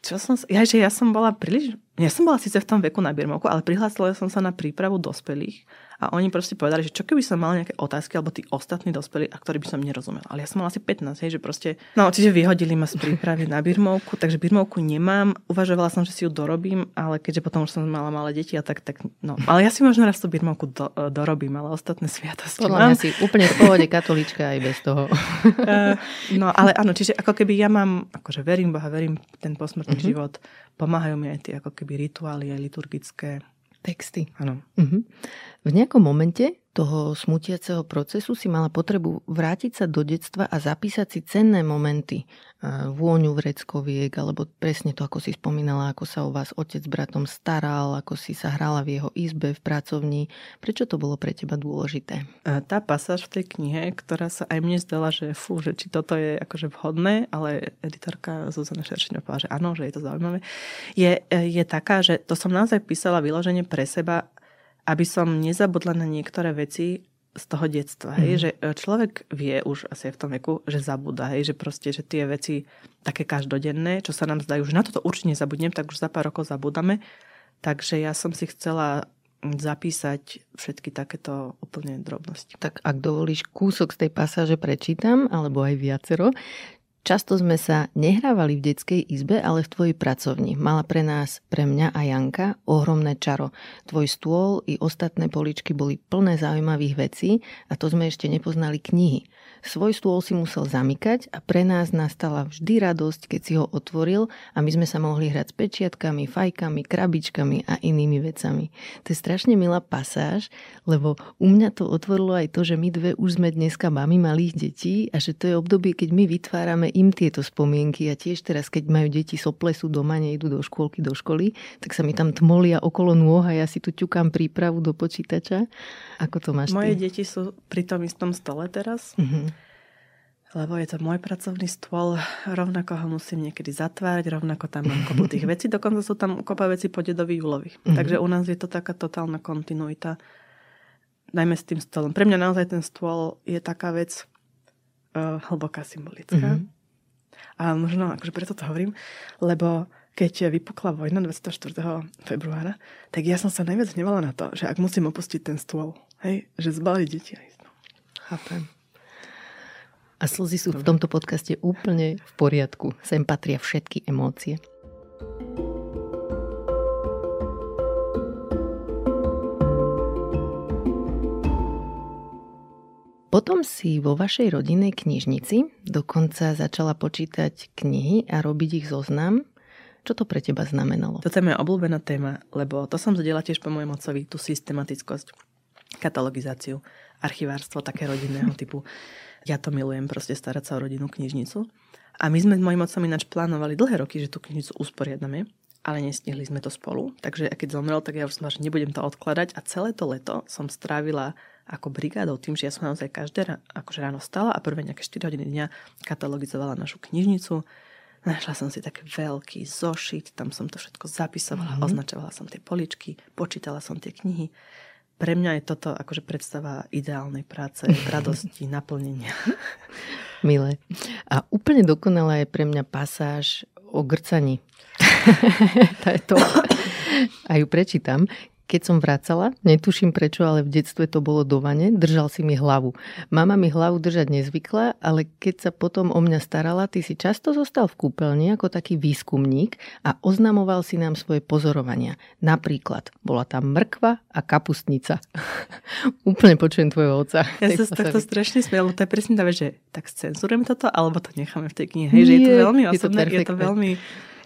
čo som, ja, že ja som bola príliš, ja som bola síce v tom veku na birmovku, ale prihlásila som sa na prípravu dospelých a oni proste povedali, že čo keby som mal nejaké otázky, alebo tí ostatní dospelí, a ktorí by som nerozumel. Ale ja som mal asi 15, hej, že proste... No, čiže vyhodili ma z prípravy na birmovku, takže birmovku nemám. Uvažovala som, že si ju dorobím, ale keďže potom už som mala malé deti a tak, tak no. Ale ja si možno raz tú birmovku do, dorobím, ale ostatné sviatosti Podľa mňa si úplne v pohode katolíčka aj bez toho. uh, no, ale áno, čiže ako keby ja mám, akože verím Boha, verím ten posmrtný uh-huh. život, pomáhajú mi aj tie ako keby rituály, aj liturgické texty. Áno. Uh-huh. V nejakom momente toho smutiaceho procesu si mala potrebu vrátiť sa do detstva a zapísať si cenné momenty. Vôňu vreckoviek, alebo presne to, ako si spomínala, ako sa o vás otec s bratom staral, ako si sa hrala v jeho izbe, v pracovni. Prečo to bolo pre teba dôležité? Tá pasáž v tej knihe, ktorá sa aj mne zdala, že fú, že či toto je akože vhodné, ale editorka Zuzana Šeršiňová povedala, že áno, že je to zaujímavé, je, je taká, že to som naozaj písala vyloženie pre seba, aby som nezabudla na niektoré veci z toho detstva. Mm. Hej, mhm. že e, človek vie už asi v tom veku, že zabúda, hej, že proste, že tie veci také každodenné, čo sa nám zdajú, že na toto určite nezabudnem, tak už za pár rokov zabudame. Takže ja som si chcela zapísať všetky takéto úplne drobnosti. Tak ak dovolíš kúsok z tej pasáže prečítam, alebo aj viacero. Často sme sa nehrávali v detskej izbe, ale v tvojej pracovni. Mala pre nás, pre mňa a Janka, ohromné čaro. Tvoj stôl i ostatné poličky boli plné zaujímavých vecí a to sme ešte nepoznali knihy. Svoj stôl si musel zamykať a pre nás nastala vždy radosť, keď si ho otvoril a my sme sa mohli hrať s pečiatkami, fajkami, krabičkami a inými vecami. To je strašne milá pasáž, lebo u mňa to otvorilo aj to, že my dve už sme dneska mami malých detí a že to je obdobie, keď my vytvárame im tieto spomienky a tiež teraz, keď majú deti soplesu doma, nejdú do škôlky, do školy, tak sa mi tam tmolia okolo nôh a ja si tu ťukám prípravu do počítača. Ako to máš Moje ty? deti sú pri tom istom stole teraz. Mm-hmm lebo je to môj pracovný stôl, rovnako ho musím niekedy zatvárať, rovnako tam mám kopu tých vecí, dokonca sú tam kopa vecí po dedovi Julovi. Mm-hmm. Takže u nás je to taká totálna kontinuita. najmä s tým stolom. Pre mňa naozaj ten stôl je taká vec uh, hlboká symbolická. Mm-hmm. A možno akože preto to hovorím, lebo keď vypukla vojna 24. februára, tak ja som sa najviac hnevala na to, že ak musím opustiť ten stôl, hej, že zbaliť deti aj no. Chápem. A slzy sú v tomto podcaste úplne v poriadku. Sem patria všetky emócie. Potom si vo vašej rodinnej knižnici dokonca začala počítať knihy a robiť ich zoznam. Čo to pre teba znamenalo? Toto je moja obľúbená téma, lebo to som zadela tiež po mojom otcovi, tú systematickosť, katalogizáciu, archivárstvo také rodinného typu. Ja to milujem, proste starať sa o rodinnú knižnicu. A my sme s mojim otcom ináč plánovali dlhé roky, že tú knižnicu usporiadame, ale nestihli sme to spolu. Takže keď zomrel, tak ja už som že nebudem to odkladať a celé to leto som strávila ako brigádou tým, že ja som naozaj každé akože ráno stala a prvé nejaké 4 hodiny dňa katalogizovala našu knižnicu. Našla som si taký veľký zošit, tam som to všetko zapisovala, mm-hmm. označovala som tie poličky, počítala som tie knihy. Pre mňa je toto akože predstava ideálnej práce, <laughs> radosti, naplnenia. Milé. A úplne dokonalá je pre mňa pasáž o grcaní. <laughs> <laughs> to je to. A ju prečítam. Keď som vracala, netuším prečo, ale v detstve to bolo do vane, držal si mi hlavu. Mama mi hlavu držať nezvykla, ale keď sa potom o mňa starala, ty si často zostal v kúpeľni ako taký výskumník a oznamoval si nám svoje pozorovania. Napríklad, bola tam mrkva a kapustnica. <laughs> Úplne počujem tvojho oca. Ja sa takto strašne smiel, to je presne tá vec, že tak cenzurujeme toto, alebo to necháme v tej knihe. Hej, že je to veľmi osobné, je to, je to veľmi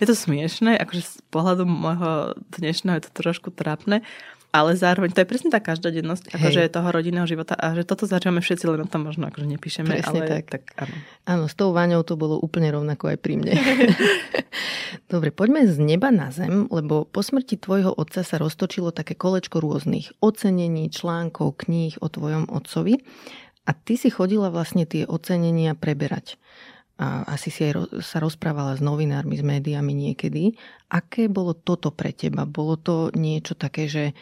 je to smiešné, akože z pohľadu môjho dnešného je to trošku trápne, ale zároveň to je presne tá každodennosť akože toho rodinného života a že toto začíname všetci, len o tom možno akože nepíšeme. Presne ale tak. tak áno. áno, s tou váňou to bolo úplne rovnako aj pri mne. <laughs> Dobre, poďme z neba na zem, lebo po smrti tvojho otca sa roztočilo také kolečko rôznych ocenení, článkov, kníh o tvojom otcovi a ty si chodila vlastne tie ocenenia preberať a asi si aj sa rozprávala s novinármi, s médiami niekedy. Aké bolo toto pre teba? Bolo to niečo také, že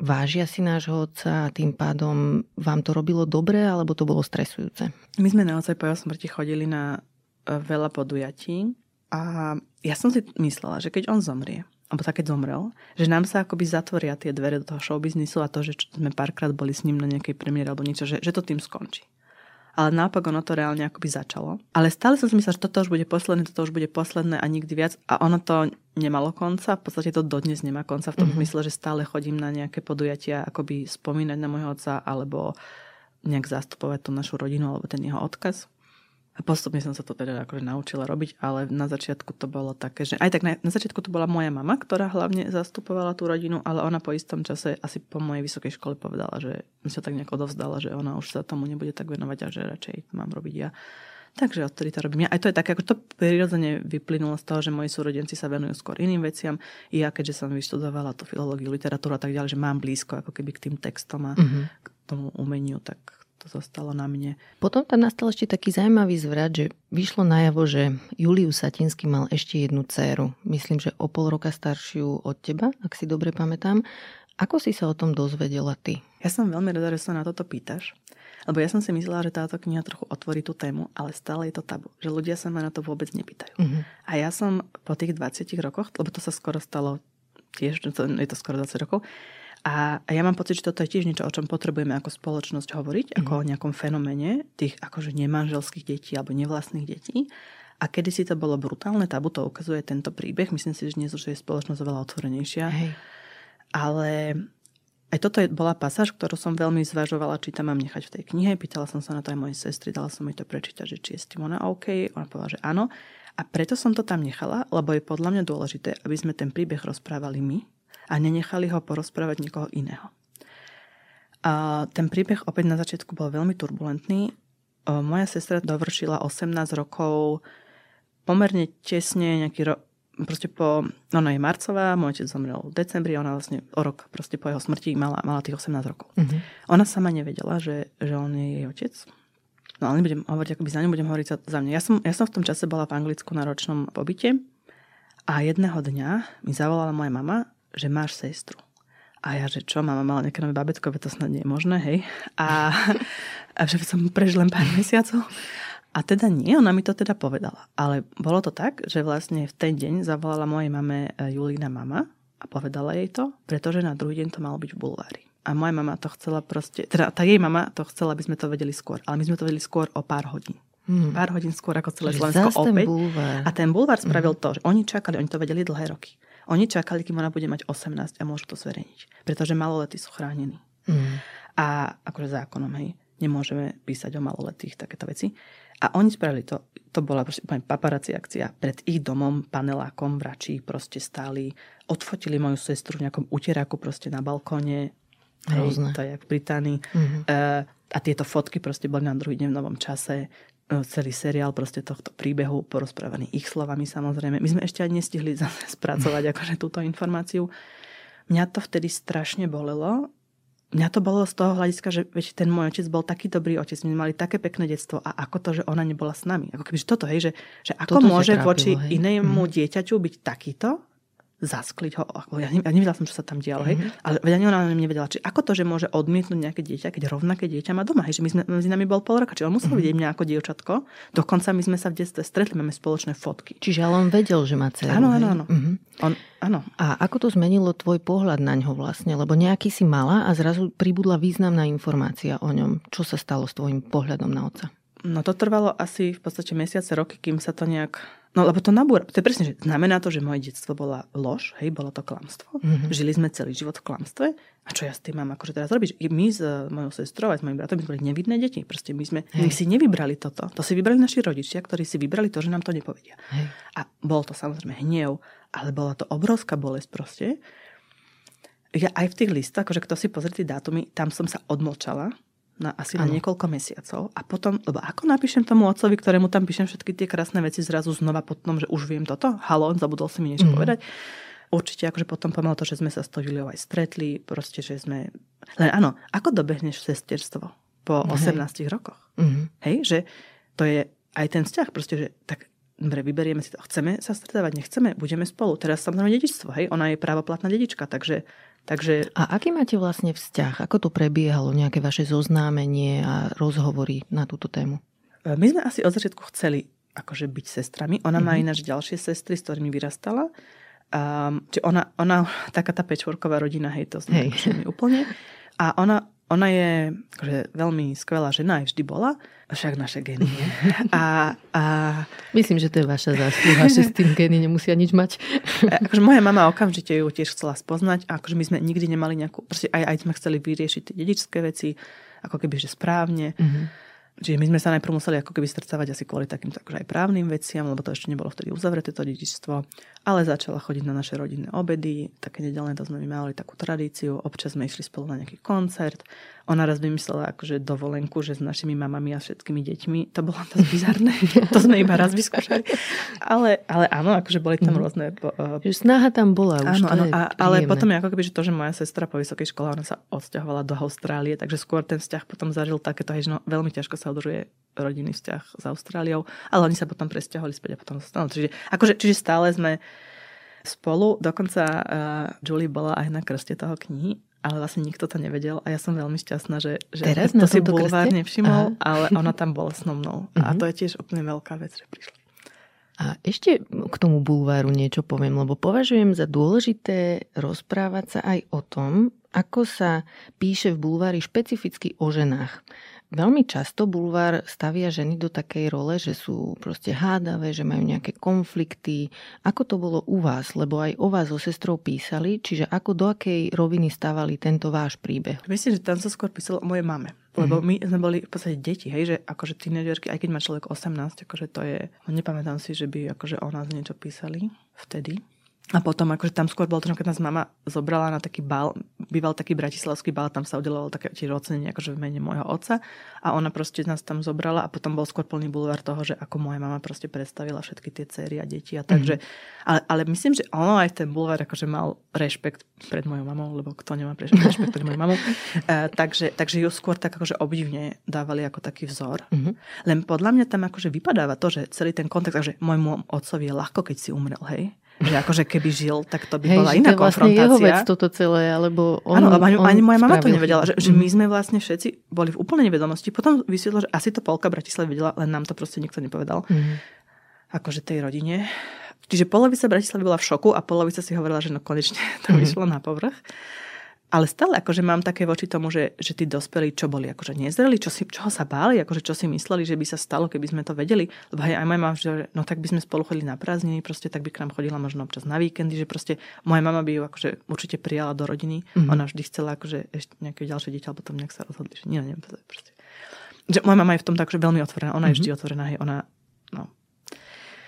vážia si nášho otca a tým pádom vám to robilo dobre, alebo to bolo stresujúce? My sme naozaj po jeho smrti chodili na e, veľa podujatí a ja som si myslela, že keď on zomrie, alebo tak keď zomrel, že nám sa akoby zatvoria tie dvere do toho showbiznisu a to, že sme párkrát boli s ním na nejakej premiére alebo niečo, že, že to tým skončí ale naopak ono to reálne akoby začalo. Ale stále som si myslela, že toto už bude posledné, toto už bude posledné a nikdy viac. A ono to nemalo konca, v podstate to dodnes nemá konca v tom mm-hmm. smysle, že stále chodím na nejaké podujatia, akoby spomínať na môjho otca alebo nejak zastupovať tú našu rodinu alebo ten jeho odkaz. A postupne som sa to teda akože naučila robiť, ale na začiatku to bolo také, že aj tak na, na začiatku to bola moja mama, ktorá hlavne zastupovala tú rodinu, ale ona po istom čase asi po mojej vysokej škole povedala, že mi sa tak nejako dovzdala, že ona už sa tomu nebude tak venovať a že radšej to mám robiť ja. Takže odtedy to robím ja. Aj to je také, ako to prirodzene vyplynulo z toho, že moji súrodenci sa venujú skôr iným veciam. I ja, keďže som vyštudovala tú filológiu, literatúru a tak ďalej, že mám blízko ako keby k tým textom a mm-hmm. k tomu umeniu, tak to zostalo na mne. Potom tam nastal ešte taký zaujímavý zvrat, že vyšlo najavo, že Julius Satinsky mal ešte jednu dceru. Myslím, že o pol roka staršiu od teba, ak si dobre pamätám. Ako si sa o tom dozvedela ty? Ja som veľmi rada, že sa na toto pýtaš. Lebo ja som si myslela, že táto kniha trochu otvorí tú tému, ale stále je to tabu. Že ľudia sa ma na to vôbec nepýtajú. Uh-huh. A ja som po tých 20 rokoch, lebo to sa skoro stalo tiež, je to skoro 20 rokov, a, ja mám pocit, že toto je tiež niečo, o čom potrebujeme ako spoločnosť hovoriť, mm. ako o nejakom fenoméne tých akože nemanželských detí alebo nevlastných detí. A kedy si to bolo brutálne tabu, to ukazuje tento príbeh. Myslím si, že dnes už je spoločnosť oveľa otvorenejšia. Hej. Ale aj toto je, bola pasáž, ktorú som veľmi zvažovala, či tam mám nechať v tej knihe. Pýtala som sa na to aj mojej sestry, dala som jej to prečítať, že či je s tým ona OK. Ona povedala, že áno. A preto som to tam nechala, lebo je podľa mňa dôležité, aby sme ten príbeh rozprávali my, a nenechali ho porozprávať niekoho iného. A ten príbeh opäť na začiatku bol veľmi turbulentný. Moja sestra dovršila 18 rokov pomerne tesne, nejaký rok, proste po, ona je marcová, môj otec zomrel v decembri, ona vlastne o rok proste po jeho smrti mala, mala tých 18 rokov. Uh-huh. Ona sama nevedela, že, že on je jej otec. No ale nebudem hovoriť, akoby za ňu budem hovoriť za, za mňa. Ja som, ja som v tom čase bola v Anglicku na ročnom pobyte a jedného dňa mi zavolala moja mama, že máš sestru. A ja, že čo, mama mala nejaké nové babetko, to snad nie je možné, hej. A, <laughs> a že som prežil len pár mesiacov. A teda nie, ona mi to teda povedala. Ale bolo to tak, že vlastne v ten deň zavolala mojej mame e, Julína mama a povedala jej to, pretože na druhý deň to malo byť v bulvári. A moja mama to chcela proste, teda tá jej mama to chcela, aby sme to vedeli skôr. Ale my sme to vedeli skôr o pár hodín. Hmm. Pár hodín skôr ako celé Slovensko opäť. Ten a ten bulvár spravil hmm. to, že oni čakali, oni to vedeli dlhé roky. Oni čakali, kým ona bude mať 18 a môžu to zverejniť. Pretože maloletí sú chránení. Mm. A akože zákonom, hej, nemôžeme písať o maloletých takéto veci. A oni spravili to, to bola proste úplne paparaci akcia. Pred ich domom, panelákom, vračí proste stáli, odfotili moju sestru v nejakom uteráku proste na balkóne. Hej, to je v Británii. Mm-hmm. Uh, a tieto fotky proste boli na druhý deň v novom čase. E, celý seriál proste tohto príbehu porozprávaný ich slovami samozrejme. My sme ešte ani nestihli <laughs> spracovať akože túto informáciu. Mňa to vtedy strašne bolelo. Mňa to bolo z toho hľadiska, že veď ten môj otec bol taký dobrý otec, my mali také pekné detstvo a ako to, že ona nebola s nami. Ako keby, že toto, hej, že, že ako toto môže trápilo, voči hej. inému mm. dieťaťu byť takýto zaskliť ho. Ja, ja nevedela som, čo sa tam dialo, mm-hmm. hej. Mhm. Ale ani ona nevedela, či ako to, že môže odmietnúť nejaké dieťa, keď rovnaké dieťa má doma. Hej, že my sme, medzi nami bol pol roka, či on musel mm-hmm. vidieť mňa ako dievčatko. Dokonca my sme sa v detstve stretli, máme spoločné fotky. Čiže ale on vedel, že má dceru. Áno, áno, áno. Mm-hmm. On, áno. A ako to zmenilo tvoj pohľad na ňo vlastne? Lebo nejaký si mala a zrazu pribudla významná informácia o ňom. Čo sa stalo s tvojim pohľadom na otca? No to trvalo asi v podstate mesiace, roky, kým sa to nejak No lebo to nabúra. To je presne, že znamená to, že moje detstvo bola lož, hej, bolo to klamstvo. Mm-hmm. Žili sme celý život v klamstve. A čo ja s tým mám akože teraz robiť? My s e, mojou sestrou a s mojim bratom my sme boli nevidné deti. Proste my sme hej. my si nevybrali toto. To si vybrali naši rodičia, ktorí si vybrali to, že nám to nepovedia. Hej. A bol to samozrejme hnev, ale bola to obrovská bolesť proste. Ja aj v tých listoch, akože kto si pozrie tie dátumy, tam som sa odmlčala, na asi ano. na niekoľko mesiacov a potom, lebo ako napíšem tomu otcovi, ktorému tam píšem všetky tie krásne veci zrazu znova potom, že už viem toto, halo, zabudol si mi niečo mm. povedať. Určite akože potom pomalo to, že sme sa s tou Juliou aj stretli, proste, že sme... Len áno, ako dobehneš sesterstvo po Hej. 18 rokoch? Mm. Hej, že to je aj ten vzťah, proste, že tak dobre, vyberieme si to. Chceme sa stretávať, nechceme, budeme spolu. Teraz samozrejme dedičstvo, hej, ona je právoplatná dedička, takže Takže... A aký máte vlastne vzťah? Ako to prebiehalo? Nejaké vaše zoznámenie a rozhovory na túto tému? E, my sme asi od začiatku chceli akože byť sestrami. Ona mm-hmm. má mhm. ináč ďalšie sestry, s ktorými vyrastala. Um, či ona, ona, taká tá pečvorková rodina, hej, to sme hej. úplne. A ona, ona je akože veľmi skvelá žena, aj vždy bola, však naše nie. A, a... Myslím, že to je vaša zásluha, že s tým gény nemusia nič mať. akože moja mama okamžite ju tiež chcela spoznať a akože my sme nikdy nemali nejakú, proste aj, aj sme chceli vyriešiť tie dedičské veci, ako keby, že správne. Mm-hmm Čiže my sme sa najprv museli ako keby stretávať asi kvôli takýmto akože aj právnym veciam, lebo to ešte nebolo vtedy uzavreté to dedičstvo. Ale začala chodiť na naše rodinné obedy, také nedelné to sme my mali takú tradíciu. Občas sme išli spolu na nejaký koncert. Ona raz vymyslela akože dovolenku, že s našimi mamami a všetkými deťmi. To bolo to bizarné. <laughs> to sme iba raz vyskúšali. Ale, ale áno, akože boli tam mm. rôzne... Uh, snaha tam bola. Už áno, áno, a, ale potom je ako keby, že to, že moja sestra po vysokej škole, ona sa odsťahovala do Austrálie, takže skôr ten vzťah potom zažil takéto, že no, veľmi ťažko sa udržuje rodinný vzťah s Austráliou, ale oni sa potom presťahovali späť a potom zostali. Čiže, akože, čiže stále sme spolu. Dokonca uh, Julie bola aj na krste toho knihy, ale vlastne nikto to nevedel a ja som veľmi šťastná, že, že Teraz to si bulvár nevšimol, Aha. ale ona tam bola so mnou. Uh-huh. A mhm. to je tiež úplne veľká vec, že prišla. A ešte k tomu bulváru niečo poviem, lebo považujem za dôležité rozprávať sa aj o tom, ako sa píše v bulvári špecificky o ženách. Veľmi často bulvár stavia ženy do takej role, že sú proste hádavé, že majú nejaké konflikty. Ako to bolo u vás? Lebo aj o vás so sestrou písali, čiže ako do akej roviny stavali tento váš príbeh? Myslím, že tam sa skôr písalo o mojej mame. Lebo mm-hmm. my sme boli v podstate deti, hej, že akože tínedžerky, aj keď má človek 18, akože to je, nepamätám si, že by akože o nás niečo písali vtedy. A potom akože tam skôr bolo to, keď nás mama zobrala na taký bal, býval taký bratislavský bal, tam sa udelovalo také tiež ocenenie akože v mene môjho otca a ona proste nás tam zobrala a potom bol skôr plný bulvár toho, že ako moja mama proste predstavila všetky tie céry a deti a takže, mm-hmm. ale, ale, myslím, že ono aj ten bulvár akože mal rešpekt pred mojou mamou, lebo kto nemá rešpekt pred mojou mamou, uh, <laughs> takže, takže ju skôr tak akože obdivne dávali ako taký vzor. Mm-hmm. Len podľa mňa tam akože vypadáva to, že celý ten kontext, že môjmu otcovi je ľahko, keď si umrel, hej že akože keby žil, tak to by Hej, bola iná to vlastne konfrontácia. jeho vec toto celé, alebo on, Áno, ani, on ani moja mama to nevedela, že, že my Mhm. sme vlastne všetci boli v úplnej nevedomosti. Potom vysvetlo, že asi to polka Bratislavy vedela, len nám to proste nikto nepovedal. Mhm. Akože tej rodine. Čiže polovica Bratislavy bola v šoku a polovica si hovorila, že no konečne <laughs> to Mhm. vyšlo na povrch. Ale stále akože mám také voči tomu, že, že tí dospelí, čo boli akože nezreli, čo si, čoho sa báli, akože čo si mysleli, že by sa stalo, keby sme to vedeli. Lebo aj, aj moja mama, že no tak by sme spolu chodili na prázdniny, proste tak by k nám chodila možno občas na víkendy, že proste moja mama by ju akože určite prijala do rodiny. Mhm. Ona vždy chcela akože ešte nejaké ďalšie dieťa, ale potom nejak sa rozhodli, že nie, neviem, to je proste. Že moja mama je v tom tak, že veľmi otvorená. Ona je vždy otvorená, hej, ona, no,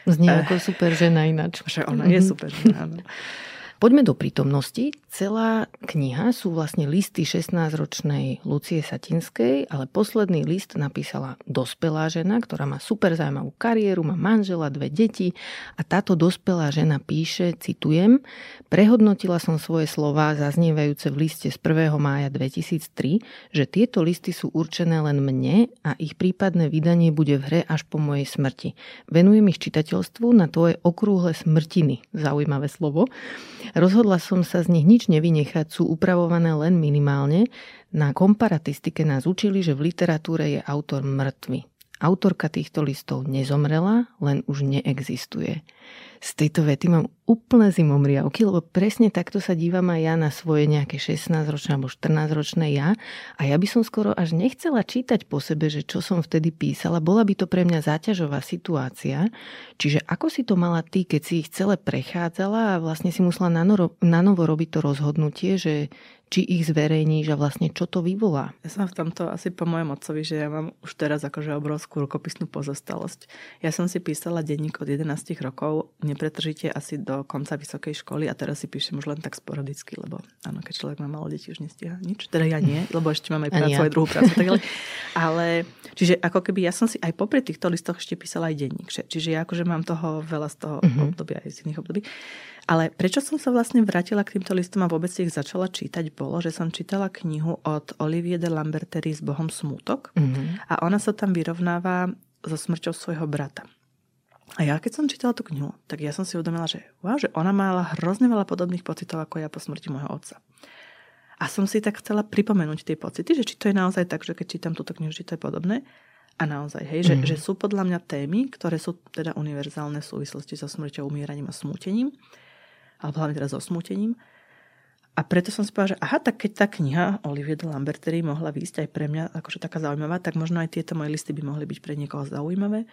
Znie Eh. ako super žena ináč. že ona je Mhm. super. žena, áno. Poďme do prítomnosti. Celá kniha sú vlastne listy 16-ročnej Lucie Satinskej, ale posledný list napísala dospelá žena, ktorá má super zaujímavú kariéru, má manžela, dve deti a táto dospelá žena píše, citujem, prehodnotila som svoje slova zaznievajúce v liste z 1. mája 2003, že tieto listy sú určené len mne a ich prípadné vydanie bude v hre až po mojej smrti. Venujem ich čitateľstvu na tvoje okrúhle smrtiny, zaujímavé slovo, Rozhodla som sa z nich nič nevynechať, sú upravované len minimálne. Na komparatistike nás učili, že v literatúre je autor mŕtvy. Autorka týchto listov nezomrela, len už neexistuje. Z tejto vety mám úplne zimomriavky, lebo presne takto sa dívam aj ja na svoje nejaké 16-ročné alebo 14-ročné ja a ja by som skoro až nechcela čítať po sebe, že čo som vtedy písala, bola by to pre mňa záťažová situácia. Čiže ako si to mala ty, keď si ich celé prechádzala a vlastne si musela na novo robiť to rozhodnutie, že či ich zverejníš a vlastne čo to vyvolá? Ja som v tomto asi po mojom otcovi, že ja mám už teraz akože obrovskú rukopisnú pozostalosť. Ja som si písala denník od 11 rokov, nepretržite asi do konca vysokej školy a teraz si píšem už len tak sporadicky, lebo áno, keď človek má malo detí, už nestíha nič. Teda ja nie, lebo ešte mám aj prácu, ja. aj druhú prácu. Tak ďalej. Ale, čiže ako keby ja som si aj popri týchto listoch ešte písala aj denník. že- Čiže ja akože mám toho veľa z toho Mhm. obdobia aj z iných období. Ale prečo som sa vlastne vrátila k týmto listom a vôbec ich začala čítať, bolo, že som čítala knihu od Olivier de Lambertery s Bohom smútok Mhm. a ona sa tam vyrovnáva so smrťou svojho brata. A ja keď som čítala tú knihu, tak ja som si uvedomila, že, wow, že ona mala hrozne veľa podobných pocitov ako ja po smrti môjho otca. A som si tak chcela pripomenúť tie pocity, že či to je naozaj tak, že keď čítam túto knihu, či to je podobné. A naozaj, hej, že, Mhm. že sú podľa mňa témy, ktoré sú teda univerzálne v súvislosti so smrťou, umieraním a smútením, alebo hlavne teda so smútením. A preto som si povedala, že aha, tak keď tá kniha Olivia de Lambertery mohla výjsť aj pre mňa akože taká zaujímavá, tak možno aj tieto moje listy by mohli byť pre niekoho zaujímavé.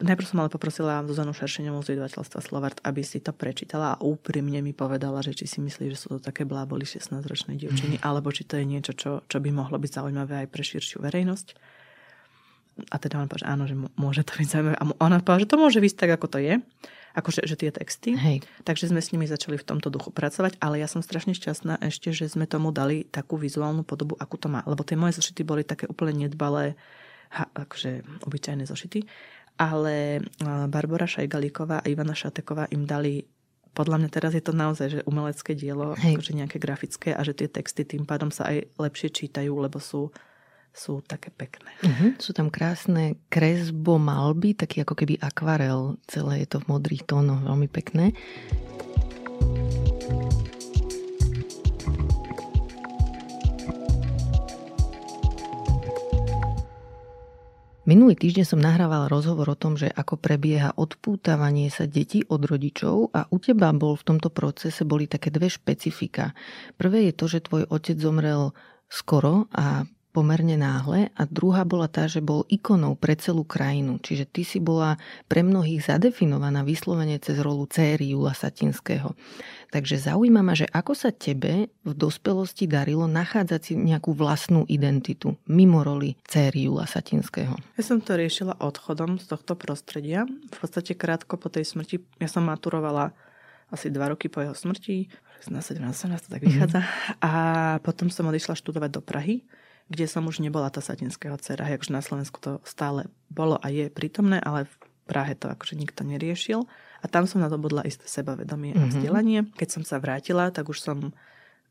Najprv som ale poprosila Zuzanu Šeršeňovú z vydavateľstva Slovart, aby si to prečítala a úprimne mi povedala, že či si myslí, že sú to také bláboli 16-ročné dievčiny, alebo či to je niečo, čo, čo by mohlo byť zaujímavé aj pre širšiu verejnosť. A teda ona povedala, že áno, že môže to byť zaujímavé. A ona povedala, že to môže výsť tak, ako to je. Akože že tie texty. Hej. Takže sme s nimi začali v tomto duchu pracovať, ale ja som strašne šťastná ešte, že sme tomu dali takú vizuálnu podobu, akú to má. Lebo tie moje zošity boli také úplne nedbalé, ha, akože obyčajné zošity. Ale Barbara Šajgalíková a Ivana Šateková im dali podľa mňa teraz je to naozaj že umelecké dielo, Hej. akože nejaké grafické a že tie texty tým pádom sa aj lepšie čítajú, lebo sú, sú také pekné. Uh-huh. Sú tam krásne kresbo malby, taký ako keby akvarel. Celé je to v modrých tónoch, veľmi pekné. Minulý týždeň som nahrávala rozhovor o tom, že ako prebieha odpútavanie sa detí od rodičov a u teba bol v tomto procese boli také dve špecifika. Prvé je to, že tvoj otec zomrel skoro a pomerne náhle a druhá bola tá, že bol ikonou pre celú krajinu. Čiže ty si bola pre mnohých zadefinovaná vyslovene cez rolu céry Jula Satinského. Takže zaujíma ma, že ako sa tebe v dospelosti darilo nachádzať si nejakú vlastnú identitu mimo roli céry Jula Satinského. Ja som to riešila odchodom z tohto prostredia. V podstate krátko po tej smrti, ja som maturovala asi dva roky po jeho smrti, 16, 17, 18, to tak vychádza. Mm-hmm. A potom som odišla študovať do Prahy, kde som už nebola tá satinského dcera. Akože na Slovensku to stále bolo a je prítomné, ale v Prahe to akože nikto neriešil. A tam som nadobudla isté sebavedomie mm-hmm. a vzdelanie. Keď som sa vrátila, tak už som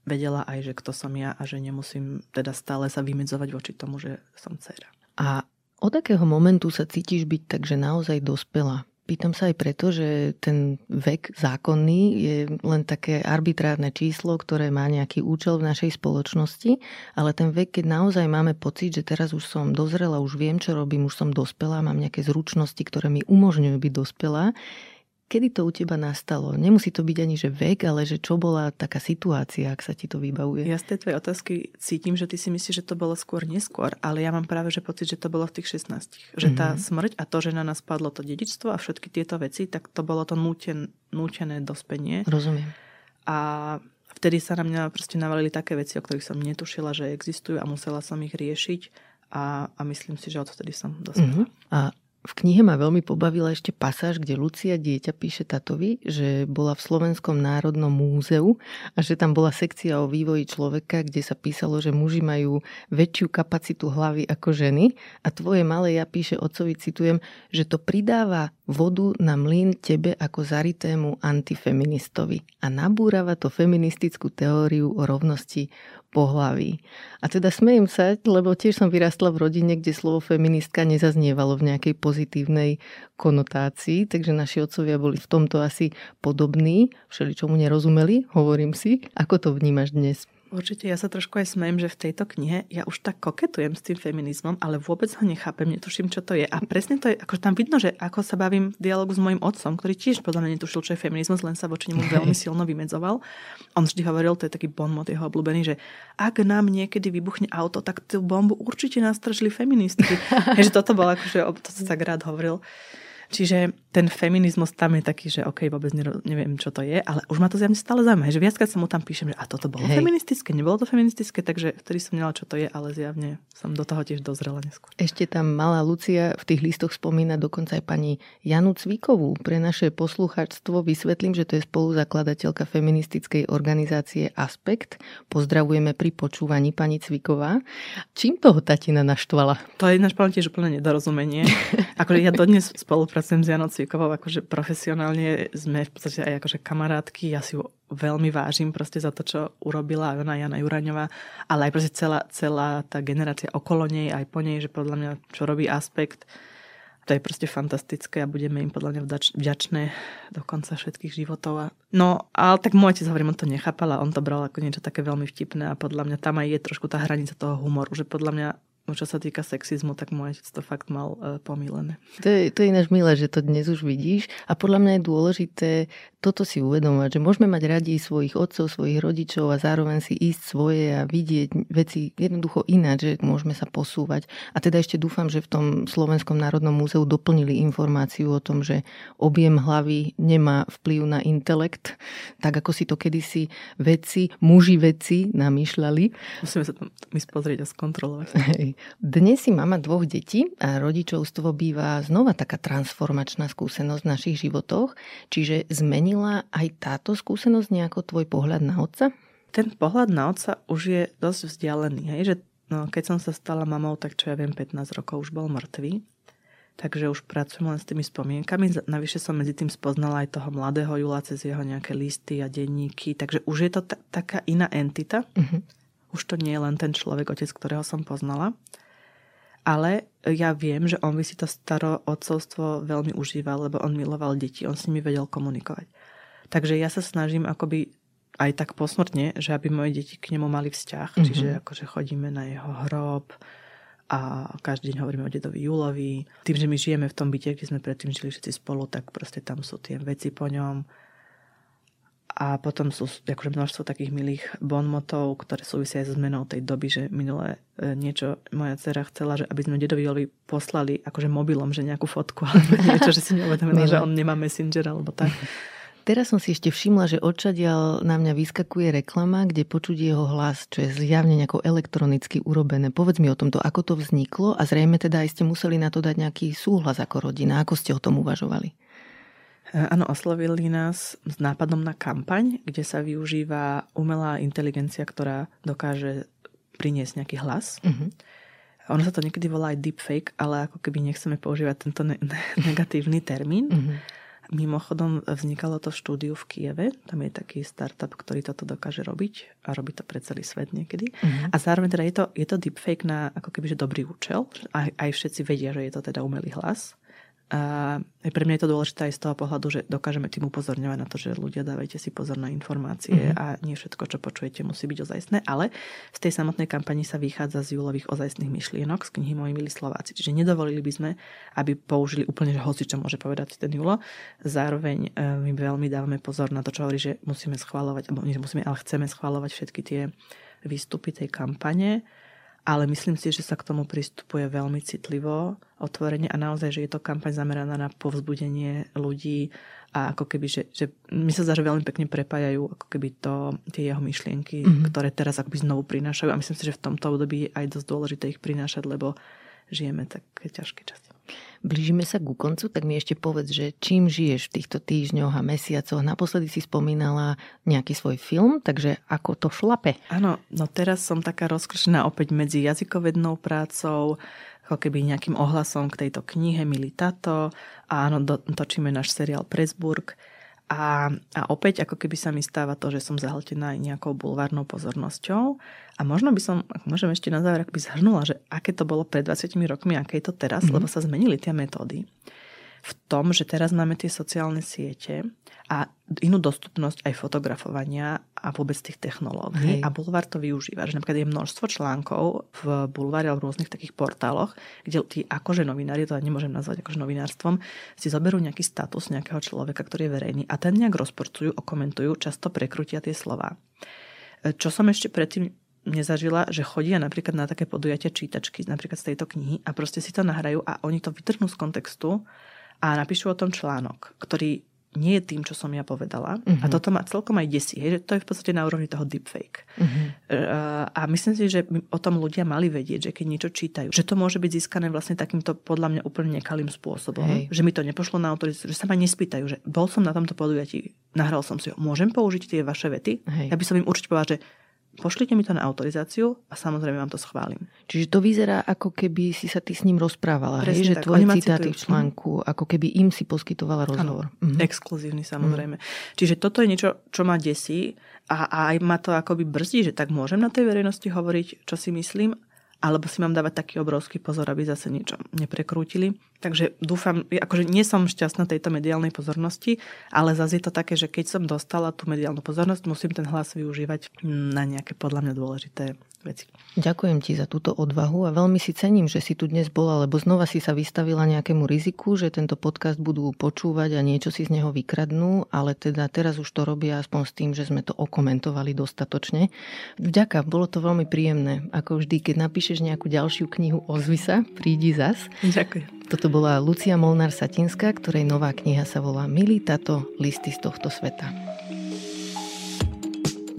vedela aj, že kto som ja a že nemusím teda stále sa vymedzovať voči tomu, že som dcera. A od akého momentu sa cítiš byť takže naozaj dospela? Pýtam sa aj preto, že ten vek zákonný je len také arbitrárne číslo, ktoré má nejaký účel v našej spoločnosti, ale ten vek, keď naozaj máme pocit, že teraz už som dozrela, už viem, čo robím, už som dospelá, mám nejaké zručnosti, ktoré mi umožňujú byť dospelá, Kedy to u teba nastalo? Nemusí to byť ani že vek, ale že čo bola taká situácia, ak sa ti to vybavuje? Ja z tej tvojej otázky cítim, že ty si myslíš, že to bolo skôr neskôr, ale ja mám práve že pocit, že to bolo v tých 16. Že tá mm-hmm. smrť a to, že na nás padlo to dedičstvo a všetky tieto veci, tak to bolo to núten, nútené dospenie. Rozumiem. A vtedy sa na mňa proste navalili také veci, o ktorých som netušila, že existujú a musela som ich riešiť a, a myslím si, že odtedy som dospela. Mm-hmm. A v knihe ma veľmi pobavila ešte pasáž, kde Lucia dieťa píše tatovi, že bola v Slovenskom národnom múzeu a že tam bola sekcia o vývoji človeka, kde sa písalo, že muži majú väčšiu kapacitu hlavy ako ženy. A tvoje malé ja píše otcovi, citujem, že to pridáva vodu na mlyn tebe ako zaritému antifeministovi a nabúrava to feministickú teóriu o rovnosti pohlaví. A teda smejem sa, lebo tiež som vyrastla v rodine, kde slovo feministka nezaznievalo v nejakej pozitívnej konotácii, takže naši otcovia boli v tomto asi podobní, všeli čomu nerozumeli, hovorím si. Ako to vnímaš dnes? Určite, ja sa trošku aj smejem, že v tejto knihe ja už tak koketujem s tým feminizmom, ale vôbec ho nechápem, netuším, čo to je. A presne to je, ako tam vidno, že ako sa bavím v dialogu s mojim otcom, ktorý tiež podľa mňa netušil, čo je feminizmus, len sa voči nemu veľmi <laughs> silno vymedzoval. On vždy hovoril, to je taký bonmot jeho obľúbený, že ak nám niekedy vybuchne auto, tak tú bombu určite nastržili feministky. <laughs> že toto bolo akože, to sa tak rád hovoril. Čiže ten feminizmus tam je taký, že OK, vôbec neviem, čo to je, ale už ma to zjavne stále zaujíma, že viackrát sa mu tam píšem, že a toto bolo Hej. feministické, nebolo to feministické, takže vtedy som nedala, čo to je, ale zjavne som do toho tiež dozrela neskôr. Ešte tam malá Lucia v tých listoch spomína dokonca aj pani Janu Cvíkovú. Pre naše posluchačstvo vysvetlím, že to je spoluzakladateľka feministickej organizácie Aspekt. Pozdravujeme pri počúvaní pani Cvíková. Čím toho tatina naštvala? To je náš tiež úplne nedorozumenie. Ako ja dodnes spolupracujem spolupracujem s Janou Cvikovou, akože profesionálne sme v podstate aj akože kamarátky, ja si ju veľmi vážim proste za to, čo urobila aj ona, Jana Juraňová, ale aj proste celá, celá tá generácia okolo nej, aj po nej, že podľa mňa, čo robí aspekt, to je proste fantastické a budeme im podľa mňa vďačné do konca všetkých životov. A... No, ale tak môj otec, hovorím, on to nechápal a on to bral ako niečo také veľmi vtipné a podľa mňa tam aj je trošku tá hranica toho humoru, že podľa mňa čo sa týka sexizmu, tak môj otec to fakt mal uh, pomílené. To je, to je ináč milé, že to dnes už vidíš a podľa mňa je dôležité toto si uvedomovať, že môžeme mať radi svojich otcov, svojich rodičov a zároveň si ísť svoje a vidieť veci jednoducho ináč, že môžeme sa posúvať. A teda ešte dúfam, že v tom Slovenskom národnom múzeu doplnili informáciu o tom, že objem hlavy nemá vplyv na intelekt, tak ako si to kedysi veci, muži veci namýšľali. Musíme sa tam my pozrieť a skontrolovať. <laughs> Hej. Dnes si mama dvoch detí a rodičovstvo býva znova taká transformačná skúsenosť v našich životoch, čiže zmení zmenila aj táto skúsenosť nejako tvoj pohľad na otca? Ten pohľad na otca už je dosť vzdialený. Hej? Že, no, keď som sa stala mamou, tak čo ja viem, 15 rokov už bol mŕtvý. Takže už pracujem len s tými spomienkami. Navyše som medzi tým spoznala aj toho mladého Jula cez jeho nejaké listy a denníky. Takže už je to t- taká iná entita. Uh-huh. Už to nie je len ten človek, otec, ktorého som poznala. Ale ja viem, že on by si to staro otcovstvo veľmi užíval, lebo on miloval deti, on s nimi vedel komunikovať. Takže ja sa snažím akoby aj tak posmrtne, že aby moje deti k nemu mali vzťah. Mm-hmm. Čiže akože chodíme na jeho hrob a každý deň hovoríme o dedovi Julovi. Tým, že my žijeme v tom byte, kde sme predtým žili všetci spolu, tak proste tam sú tie veci po ňom. A potom sú akože množstvo takých milých bonmotov, ktoré súvisia aj so zmenou tej doby, že minulé e, niečo moja dcera chcela, že aby sme dedovi poslali akože mobilom, že nejakú fotku <laughs> alebo niečo, že si neuvedomila, že on nemá messenger alebo tak. <laughs> Teraz som si ešte všimla, že odčadiaľ na mňa vyskakuje reklama, kde počuť jeho hlas, čo je zjavne nejako elektronicky urobené. Povedz mi o tomto, ako to vzniklo a zrejme teda aj ste museli na to dať nejaký súhlas ako rodina. Ako ste o tom uvažovali? Áno, oslovili nás s nápadom na kampaň, kde sa využíva umelá inteligencia, ktorá dokáže priniesť nejaký hlas. Uh-huh. Ono sa to niekedy volá aj deepfake, ale ako keby nechceme používať tento ne- negatívny termín. Uh-huh. Mimochodom vznikalo to v štúdiu v Kieve. Tam je taký startup, ktorý toto dokáže robiť a robí to pre celý svet niekedy. Mm-hmm. A zároveň teda je to, je to deepfake na ako keby že dobrý účel. Aj, aj všetci vedia, že je to teda umelý hlas. A pre mňa je to dôležité aj z toho pohľadu, že dokážeme tým upozorňovať na to, že ľudia dávajte si pozor na informácie mm-hmm. a nie všetko, čo počujete, musí byť ozajstné. Ale z tej samotnej kampani sa vychádza z júlových ozajstných myšlienok z knihy Moji milí Slováci. Čiže nedovolili by sme, aby použili úplne, že hoci čo môže povedať ten Julo. Zároveň e, my veľmi dávame pozor na to, čo hovorí, že musíme schváľovať, alebo nie musíme, ale chceme schváľovať všetky tie výstupy tej kampane ale myslím si, že sa k tomu pristupuje veľmi citlivo, otvorene a naozaj, že je to kampaň zameraná na povzbudenie ľudí a ako keby, že, že my sa zdá, že veľmi pekne prepájajú ako keby to, tie jeho myšlienky, mm-hmm. ktoré teraz akoby znovu prinášajú a myslím si, že v tomto období je aj dosť dôležité ich prinášať, lebo žijeme také ťažké časy. Blížime sa ku koncu, tak mi ešte povedz, že čím žiješ v týchto týždňoch a mesiacoch? Naposledy si spomínala nejaký svoj film, takže ako to šlape? Áno, no teraz som taká rozkršená opäť medzi jazykovednou prácou, ako keby nejakým ohlasom k tejto knihe Milý tato a áno, do, točíme náš seriál Presburg a, a opäť ako keby sa mi stáva to, že som zahltená nejakou bulvárnou pozornosťou. A možno by som, ak môžem ešte na záver, by zhrnula, že aké to bolo pred 20 rokmi, aké je to teraz, mm-hmm. lebo sa zmenili tie metódy v tom, že teraz máme tie sociálne siete a inú dostupnosť aj fotografovania a vôbec tých technológií. Hej. A Bulvár to využíva. Že napríklad je množstvo článkov v Bulvári alebo v rôznych takých portáloch, kde tí akože novinári, to nemôžem nazvať akože novinárstvom, si zoberú nejaký status nejakého človeka, ktorý je verejný a ten nejak rozporcujú, okomentujú, často prekrutia tie slova. Čo som ešte predtým nezažila, že chodia napríklad na také podujatia čítačky, napríklad z tejto knihy a proste si to nahrajú a oni to vytrhnú z kontextu a napíšu o tom článok, ktorý nie je tým, čo som ja povedala. Uh-huh. A mhm. toto ma celkom aj desí, hej, že to je v podstate na úrovni toho deepfake. Uh-huh. A myslím si, že o tom ľudia mali vedieť, že keď niečo čítajú, že to môže byť získané vlastne takýmto podľa mňa úplne nekalým spôsobom. Hej. Že mi to nepošlo na autorizáciu, že sa ma nespýtajú, že bol som na tomto podujatí, nahral som si ho, môžem použiť tie vaše vety? Hej. Ja by som im určite povedala, že pošlite mi to na autorizáciu a samozrejme vám to schválim. Čiže to vyzerá, ako keby si sa ty s ním rozprávala, hej? že tak. tvoje citáty v článku, ako keby im si poskytovala rozhovor. Ano, mhm. Exkluzívny samozrejme. Mhm. Čiže toto je niečo, čo ma desí a, a aj ma to akoby brzdí, že tak môžem na tej verejnosti hovoriť, čo si myslím, alebo si mám dávať taký obrovský pozor, aby zase niečo neprekrútili. Takže dúfam, akože nie som šťastná tejto mediálnej pozornosti, ale zase je to také, že keď som dostala tú mediálnu pozornosť, musím ten hlas využívať na nejaké podľa mňa dôležité veci. Ďakujem ti za túto odvahu a veľmi si cením, že si tu dnes bola, lebo znova si sa vystavila nejakému riziku, že tento podcast budú počúvať a niečo si z neho vykradnú, ale teda teraz už to robia aspoň s tým, že sme to okomentovali dostatočne. Vďaka, bolo to veľmi príjemné. Ako vždy, keď napíšeš nejakú ďalšiu knihu, ozvi sa, prídi zas. Ďakujem. Toto bola Lucia Molnár-Satinská, ktorej nová kniha sa volá Milý tato, listy z tohto sveta.